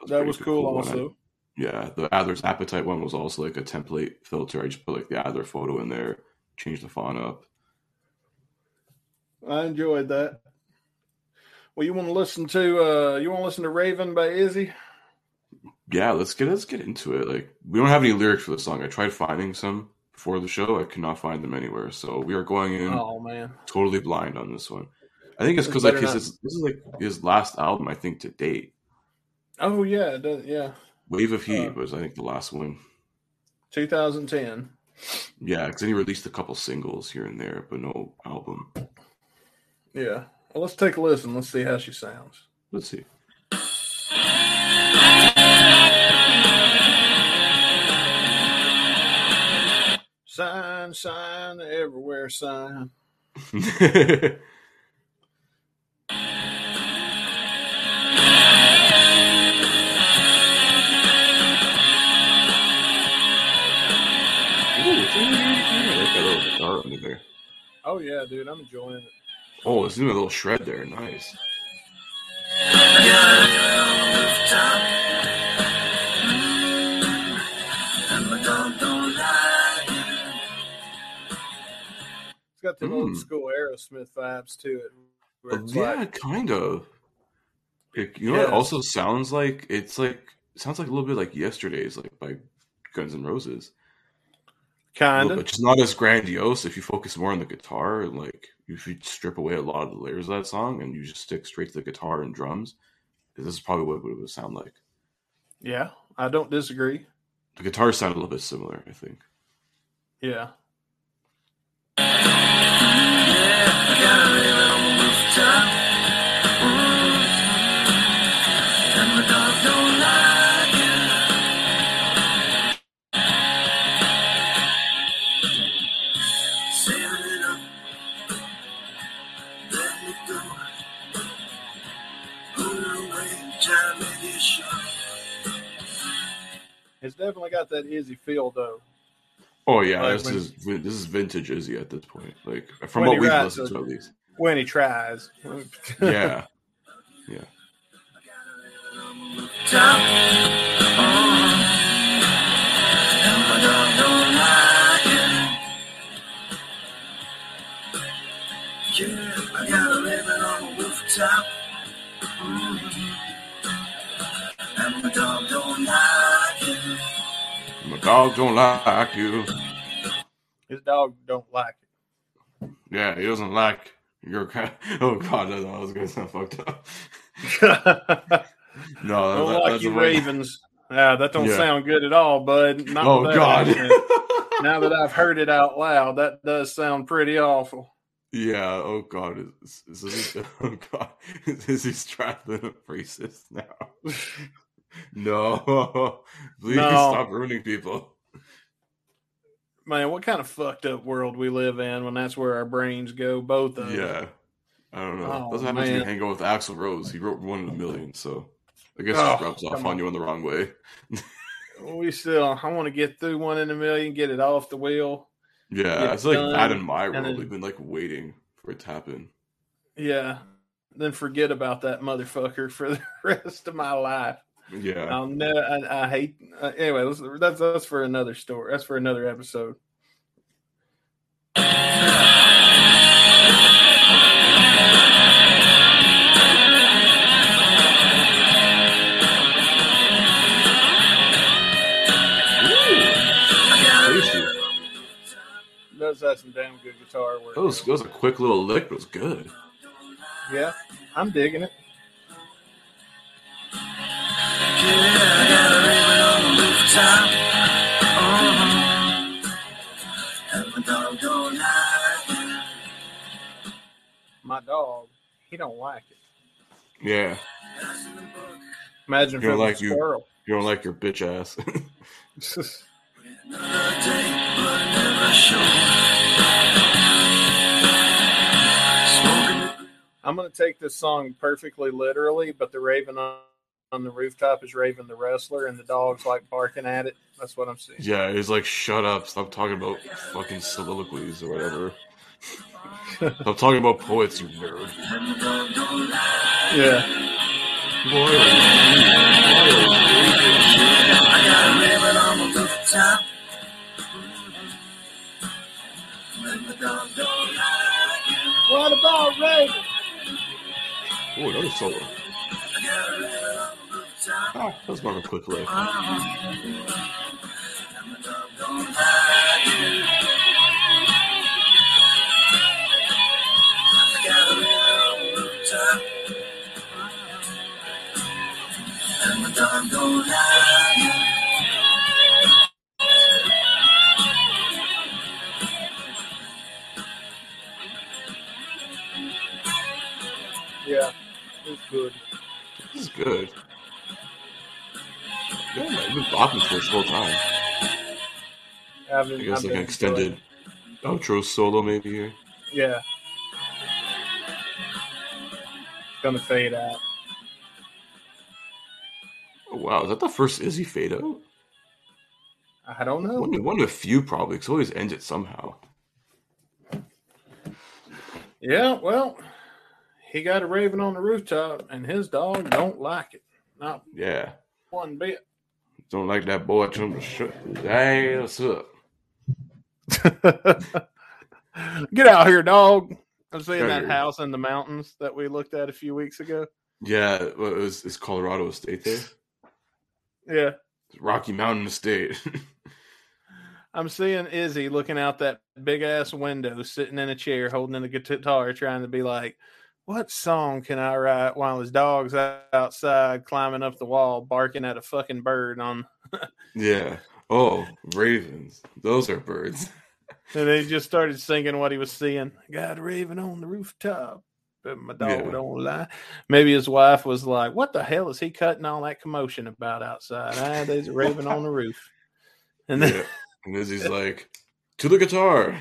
that was cool. one. I- also, yeah, the Adler's Appetite one was also like a template filter. I just put like the Adler photo in there, changed the font up. I enjoyed that. Well, you want to listen to uh you want to listen to Raven by Izzy? Yeah, let's get let's get into it. Like we don't have any lyrics for the song. I tried finding some before the show. I could not find them anywhere. So we are going in Oh man, totally blind on this one. I think it's because like his, his this is like his last album. I think to date. Oh yeah, it does, yeah, Wave of Heat Uh. was I think the last one. 2010. Yeah, because then he released a couple singles here and there, but no album. Yeah. Well, let's take a listen. Let's see how she sounds. Let's see. Sign, sign, everywhere sign. that little guitar under there. Oh yeah, dude, I'm enjoying it. Oh, it's doing a little shred there. Nice. It's got the old Mm. school Aerosmith vibes to it. Uh, yeah, like- kind of. It, you know, what it also sounds like it's like sounds like a little bit like Yesterdays, like by Guns N' Roses. A kind of. bit, just not as grandiose. If you focus more on the guitar, and like if you strip away a lot of the layers of that song and you just stick straight to the guitar and drums, this is probably what it would sound like. Yeah, I don't disagree. The guitars sound a little bit similar, I think. Yeah. It's definitely got that Izzy feel though. Oh yeah, Like this when- is this is vintage Izzy at this point. Like from what we've writes listened a- to at least. When he tries. Yeah. Yeah. My dog don't like you. His dog don't like it. Yeah, he doesn't like your kind. Oh god, I was gonna sound fucked up. No, don't that- like that's you Ravens. Yeah, that don't Yeah. sound good at all, bud. Not Oh that god. now that I've heard it out loud, that does sound pretty awful. yeah. Oh god. Is, is, oh, is he, oh god. Is, is he strapping a racist now? No. Please No. stop ruining people. Man, what kind of fucked up world we live in when that's where our brains go, both of them. Yeah. I don't know. Oh, Doesn't happen to me hang out with Axl Rose. He wrote one in a million, so I guess Oh, it rubs off on on. you in the wrong way. We still, I want to get through one in a million, get it off the wheel. Yeah, it's like done, that in my world. then- We've been like waiting for it to happen. Yeah. Then forget about that motherfucker for the rest of my life. Yeah. I'll never, I, I hate, uh, anyway, let's, that's, that's for another story. That's for another episode. Does have some damn good guitar work. That was, that was a quick little lick, but it was good. Yeah, I'm digging it. My dog, he don't like it. Yeah. Imagine You're like you- squirrel. You don't like your bitch ass. I'm gonna take this song perfectly literally, but the raven on, on the rooftop is Raven the wrestler, and the dog's like barking at it. That's what I'm seeing. yeah, he's like, shut up. Stop talking about fucking soliloquies or whatever. Stop talking about poets, you nerd. Yeah. What about Raven? Oh, another solo. That was more of a quick lick. Yeah, it's good. It's good. Yeah, I've been bopping for this whole time. I've been, I guess I've like an extended outro solo maybe here. Yeah. Gonna fade out. Oh, wow, is that the first Izzy fade out? I don't know. One, one of a few probably, because always ends it somehow. Yeah, well, he got a raven on the rooftop, and his dog don't like it. Not Yeah. one bit. Don't like that boy trying to shut his ass up. Get out here, dog. I'm seeing that house in the mountains that we looked at a few weeks ago. Yeah, well, it was, it's Colorado State there. Yeah. Rocky Mountain Estate. I'm seeing Izzy looking out that big ass window, sitting in a chair, holding in a guitar, trying to be like, "What song can I write?" While his dog's outside climbing up the wall, barking at a fucking bird on, yeah. Oh, ravens. Those are birds. and he just started singing what he was seeing. Got a raven on the rooftop, but my dog Yeah. don't lie. Maybe his wife was like, "What the hell is he cutting all that commotion about outside?" Ah, there's a raven on the roof, and then Yeah. And Izzy's like, to the guitar.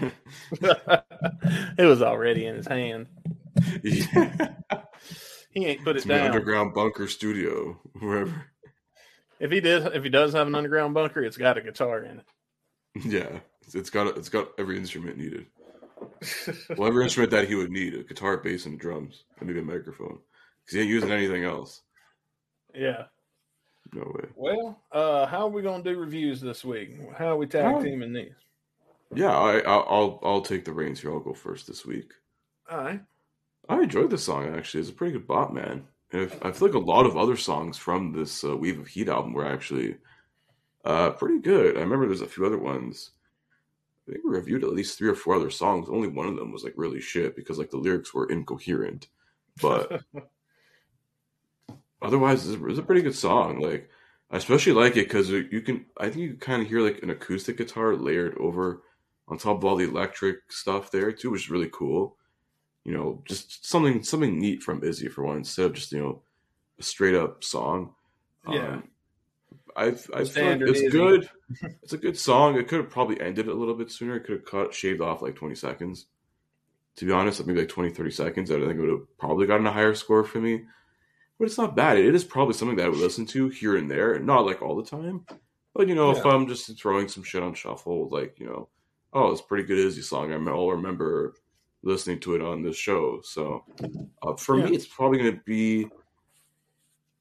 it was already in his hand. Yeah. He ain't put it It's my down. underground bunker studio, wherever. If he did, if he does have an underground bunker, it's got a guitar in it. Yeah. It's- It's got it's got every instrument needed. it. Well, every instrument that he would need a guitar, bass, and drums, and maybe a microphone. Because he ain't using anything else. yeah. No way. Well, uh, how are we gonna do reviews this week? How are we tag Oh. teaming these? Yeah, I, I'll, I'll I'll take the reins here. I'll go first this week. All right. I enjoyed the song actually. It's a pretty good bop, man. If, I feel like a lot of other songs from this uh, Wave of Heat album were actually uh, pretty good. I remember there's a few other ones. I think we reviewed at least three or four other songs. Only one of them was like really shit because like the lyrics were incoherent. But otherwise, it's, it's a pretty good song. Like I especially like it because you can. I think you kind of hear like an acoustic guitar layered over on top of all the electric stuff there too, which is really cool. You know, just something something neat from Izzy for one instead of just you know a straight up song. Yeah. Um, I I feel like it's Izzy. good. It's a good song. It could have probably ended a little bit sooner. It could have cut shaved off like 20 seconds. To be honest, maybe like 20, 30 seconds. I don't think it would have probably gotten a higher score for me. But it's not bad. It is probably something that I would listen to here and there, not like all the time. But you know, if I'm just throwing some shit on shuffle, like you know, oh, it's a pretty good Izzy song. I'll remember listening to it on this show. So uh, for Yeah. me, it's probably going to be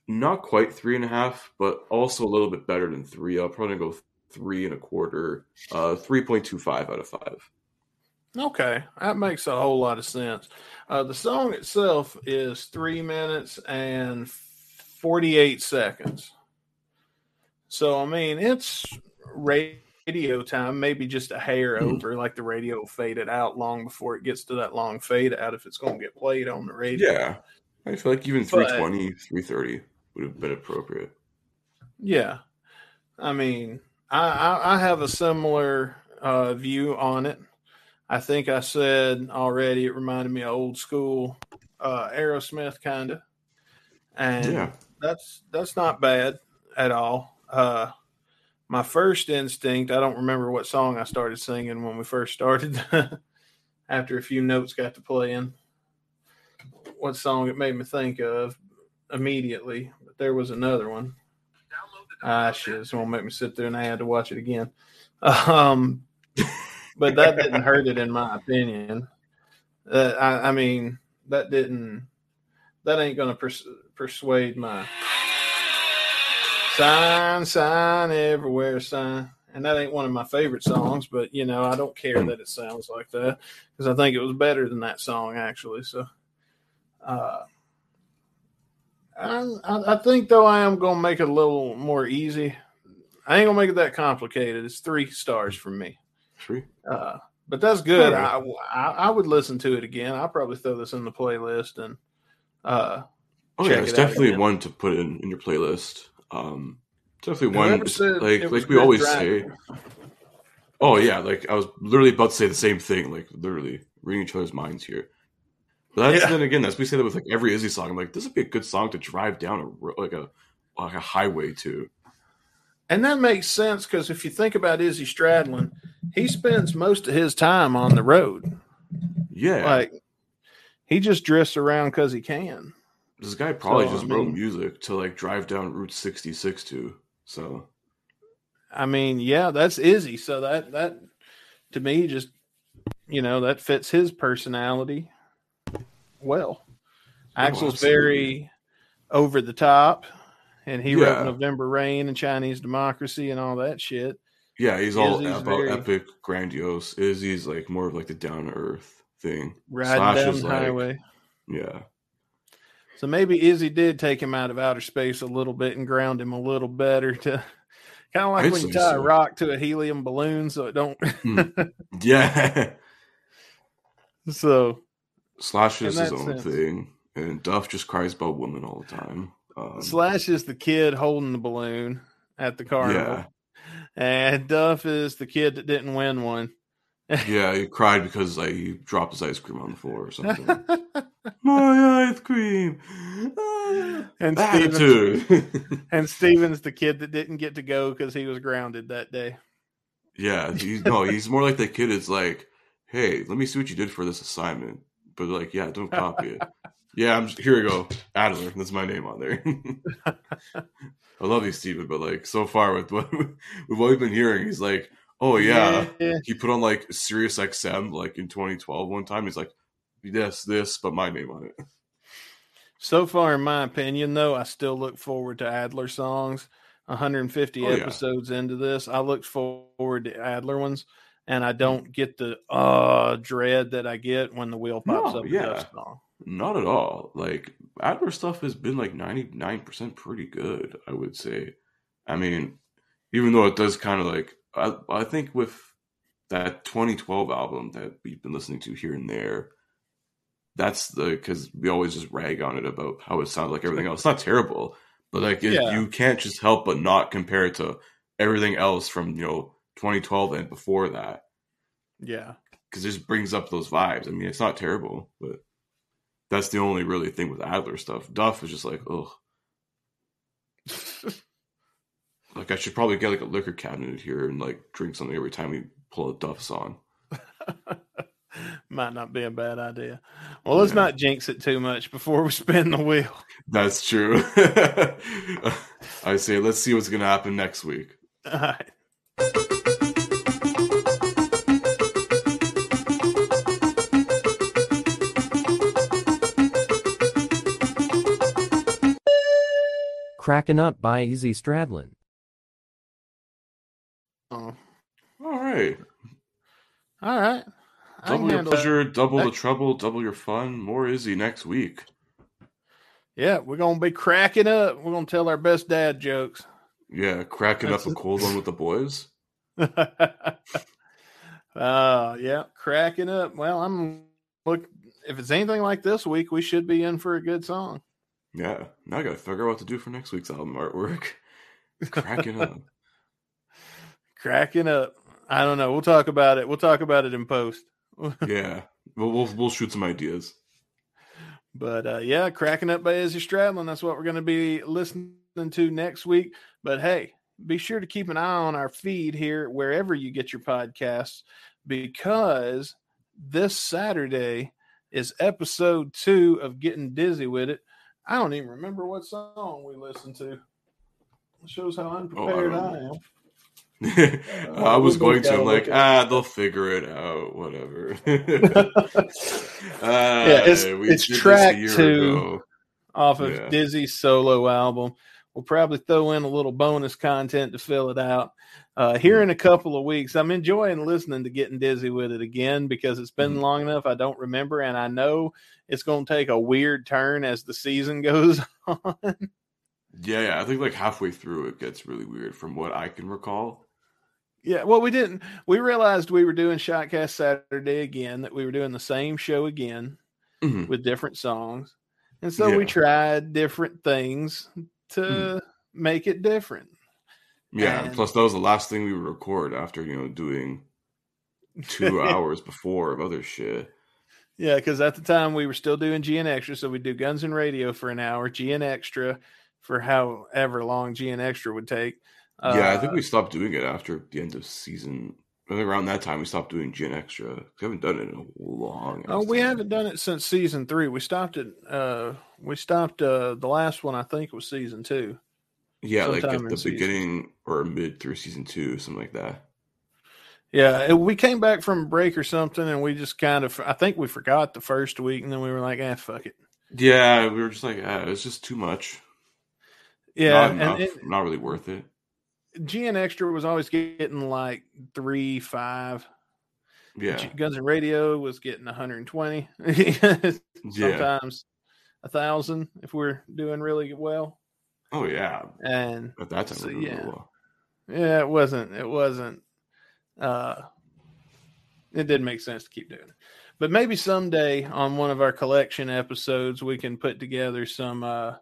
not quite three and a half, but also a little bit better than three. I'll probably go three and a quarter, uh, three point two five out of five. Okay, that makes a whole lot of sense. Uh, the song itself is three minutes and 48 seconds. So, I mean, it's radio time, maybe just a hair Hmm. over, like the radio will fade it out long before it gets to that long fade out if it's going to get played on the radio. Yeah, I feel like even But- 320, 330 would have been appropriate. Yeah. I mean, I, I, I have a similar uh, view on it. I think I said already it reminded me of old school uh, Aerosmith kind of. And Yeah. that's that's not bad at all. Uh, my first instinct, I don't remember what song I started singing when we first started. After a few notes got to playing, what song it made me think of immediately, but there was another one. Ah, shit! It's gonna make me sit there and I had to watch it again. Um, but that didn't hurt it, in my opinion. Uh, I, I mean, that didn't. That ain't gonna pers- persuade my sign, sign everywhere, sign. And that ain't one of my favorite songs, but you know, I don't care that it sounds like that because I think it was better than that song actually. So, uh, I, I think though I am gonna make it a little more easy. I ain't gonna make it that complicated. It's three stars from me. Three. Uh, but that's good. I, I I would listen to it again. I'll probably throw this in the playlist and uh, Oh yeah, it's it definitely one to put in, in your playlist. Um, definitely one whoever it's said like like we always driving. say. Oh yeah, like I was literally about to say the same thing. Like literally reading each other's minds here. But that's Yeah. then again, that's we say that with like every Izzy song. I'm like, this would be a good song to drive down a like a like a highway to. And that makes sense because if you think about Izzy Stradlin, he spends most of his time on the road. Yeah, Like he just drifts around because he can. This guy probably so, just I wrote mean- music to like drive down Route 66 to. So I mean, yeah, that's Izzy. So that that to me just you know that fits his personality. well. Oh, Axl's absolutely. very over the top, and he wrote November Rain and Chinese Democracy and all that shit. Yeah, he's all Izzy's about very- epic, grandiose. Izzy's like more of like the down to earth thing. Riding Slash down the like- highway. Yeah, So maybe Izzy did take him out of outer space a little bit and ground him a little better to kind of like I'd when you tie a rock to a helium balloon so it don't. yeah. so Slash is his own sense. thing, and Duff just cries about women all the time. Um, Slash is the kid holding the balloon at the carnival, yeah, and Duff is the kid that didn't win one. Yeah, he cried because like he dropped his ice cream on the floor or something. My ice cream. Ah, And Steven's, and Steven's the kid that didn't get to go because he was grounded that day. yeah, he's no, he's more like the kid. Is like, hey, let me see what you did for this assignment. But like, yeah, don't copy it. yeah, I'm here. We go, Adler. That's my name on there. I love you, Steven, but like so far with what with what we've been hearing, he's like, oh yeah, yeah. he put on like Sirius XM like in 2012 one time. He's like, this, this, but my name on it. So far, in my opinion, though, I still look forward to Adler songs. 150 Oh, yeah. episodes into this, I look forward to Adler ones, and I don't get the uh dread that I get when the wheel pops No, up. yeah. Not at all. Like Adler stuff has been like 99% pretty good, I would say. I mean, even though it does kind of like I I think with that 2012 album that we've been listening to here and there, that's the because we always just rag on it about how it sounds like everything else. It's not terrible, but like Yeah. you can't just help but not compare it to everything else from you know 2012 and before that Yeah, because it just brings up those vibes. I mean, it's not terrible, but that's the only really thing with Adler stuff. Duff is just like, ugh. Like I should probably get like a liquor cabinet here and like drink something every time we pull a Duff song. might not be a bad idea. Well, let's Yeah. not jinx it too much before we spin the wheel. That's true. I say, let's see what's gonna happen next week. All right. Cracking Up by Izzy Stradlin. Oh, All right, all right. Double your handle that. pleasure, double the trouble, double your fun. More Izzy next week. Yeah, we're gonna be cracking up. We're gonna tell our best dad jokes. Yeah, cracking That's up a cold one with the boys. uh yeah, cracking up. Well, I'm look if it's anything like this week, we should be in for a good song. Yeah, now I gotta figure out what to do for next week's album artwork. Cracking up. Cracking up. I don't know. We'll talk about it. We'll talk about it in post. Yeah, we'll, we'll we'll shoot some ideas. But uh, yeah, cracking up by Izzy Stradlin. That's what we're going to be listening to next week. But hey, be sure to keep an eye on our feed here wherever you get your podcasts because this Saturday is episode two of Getting Dizzy with It. I don't even remember what song we listened to. It shows how unprepared don't I, am. I was going to. I'm like, ah, they'll figure it out. Whatever. Yeah, it's- Ah, it's did this a track two. ago. off of Yeah. Dizzy's solo album. We'll probably throw in a little bonus content to fill it out. Uh, here in a couple of weeks, I'm enjoying listening to Getting Dizzy with it again because it's been Mhm. long enough. I don't remember, and I know it's going to take a weird turn as the season goes on. Yeah, yeah. I think like halfway through it gets really weird from what I can recall. Yeah, well, we didn't. We realized we were doing Shotcast Saturday again, that we were doing the same show again Mhm. with different songs. And so we tried different things to Mhm. make it different. Yeah, And- plus that was the last thing we would record after you know doing two hours before of other shit. Yeah, because at the time we were still doing GN Extra, so we'd do Guns and Radio for an hour, GN Extra for however long GN Extra would take. Yeah, I Uh, think we stopped doing it after the end of season. I think around that time we stopped doing GN Extra. We haven't done it in a long. Oh, we time. haven't done it since season three. We stopped it. Uh, we stopped uh, the last one. I think was season two. Yeah, like at the season. beginning or mid through season two, something like that. Yeah, we came back from a break or something, and we just kind of, I think we forgot the first week, and then we were like, "Ah, fuck it." Yeah, we were just like, ah, it's just too much. Yeah, not, and it, not really worth it. GN Extra was always getting like three, five. Yeah, Guns and Radio was getting 120. yeah. Sometimes a thousand if we're doing really well. Oh yeah. And but that's So, doing yeah. well. yeah, it wasn't. It wasn't. Uh, it didn't make sense to keep doing it. But maybe someday on one of our collection episodes, we can put together some. uh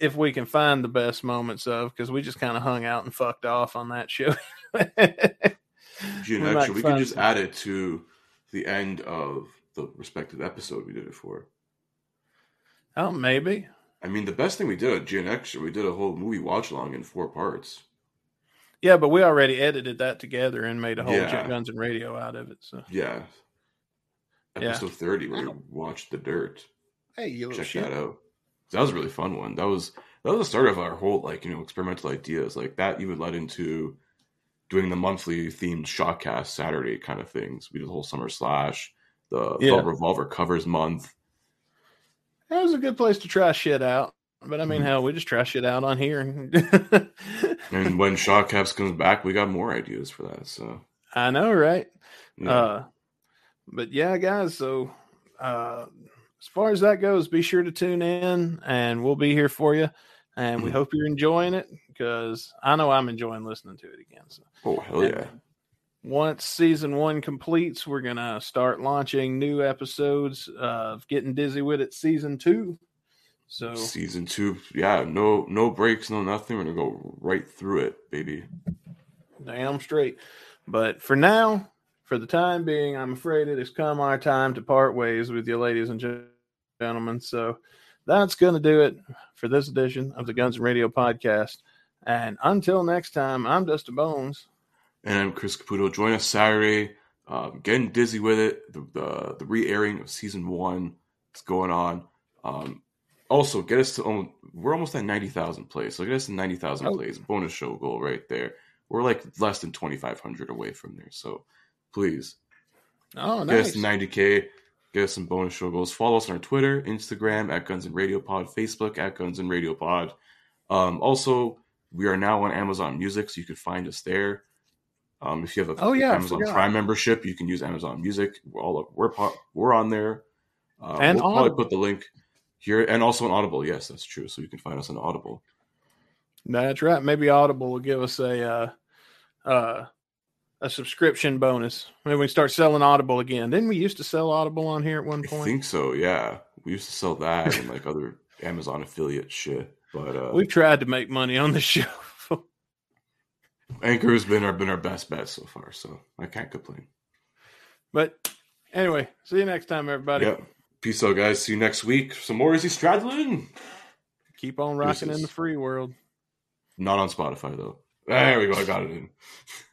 if we can find the best moments of, because we just kind of hung out and fucked off on that show. Gene, We actually, we can just some. add it to the end of the respective episode we did it for. oh, maybe. I mean, the best thing we did at GN Extra, we did a whole movie watch along in four parts. Yeah, but we already edited that together and made a whole Yeah. Guns and Radio out of it. So Yeah. Yeah. Episode 30, where we watched The Dirt. hey, you little Check shit. that out. That was a really fun one. That was that was the start of our whole like, you know, experimental ideas. Like that even led into doing the monthly themed shotcast Saturday kind of things. We did the whole summer slash, the Yeah. Revolver covers month. That was a good place to try shit out. But I mean, Mhm. hell, we just try shit out on here. And when Shotcaps comes back, we got more ideas for that. So I know, right? yeah. Uh, but yeah, guys. So uh, as far as that goes, be sure to tune in, and we'll be here for you. And we Mhm. hope you're enjoying it because I know I'm enjoying listening to it again. So oh hell yeah. once season one completes, we're gonna start launching new episodes of Getting Dizzy with It season two. So Season two, yeah, no no breaks, no nothing. We're gonna go right through it, baby. damn straight. But for now, for the time being, I'm afraid it has come our time to part ways with you, ladies and gen- gentlemen. So that's going to do it for this edition of the Guns and Radio podcast. And until next time, I'm Dustin Bones. And I'm Chris Caputo. Join us Saturday. Um, getting dizzy with it. The, the the re-airing of season one is going on. Um, also, get us to um, we're almost at ninety thousand plays. So get us to ninety thousand Oh. plays. Bonus show goal right there. We're like less than twenty five hundred away from there. So please Oh, nice. get us to ninety k. Get us some bonus show goals. Follow us on our Twitter, Instagram at Guns and Radio Pod, Facebook at Guns and Radio Pod. Um, also, we are now on Amazon Music, so you can find us there. Um, if you have a Oh, yeah, Amazon. Prime membership, you can use Amazon Music. We're all we're po- we're on there. Uh, And we'll Audible. probably put the link here, and also on Audible. Yes, that's true. So you can find us on Audible. That's right. Maybe Audible will give us a uh, uh, a subscription bonus. Maybe we start selling Audible again. Didn't we used to sell Audible on here at one point? I think so. Yeah, we used to sell that and like other Amazon affiliate shit. But uh, We've tried to make money on the show. Anchor has been our been our best bet so far, so I can't complain. but anyway, see you next time, everybody. Yep. Peace out, guys. See you next week. Some more Izzy Stradlin. Keep on rocking in the free world. Not on Spotify though. There we go. I got it in.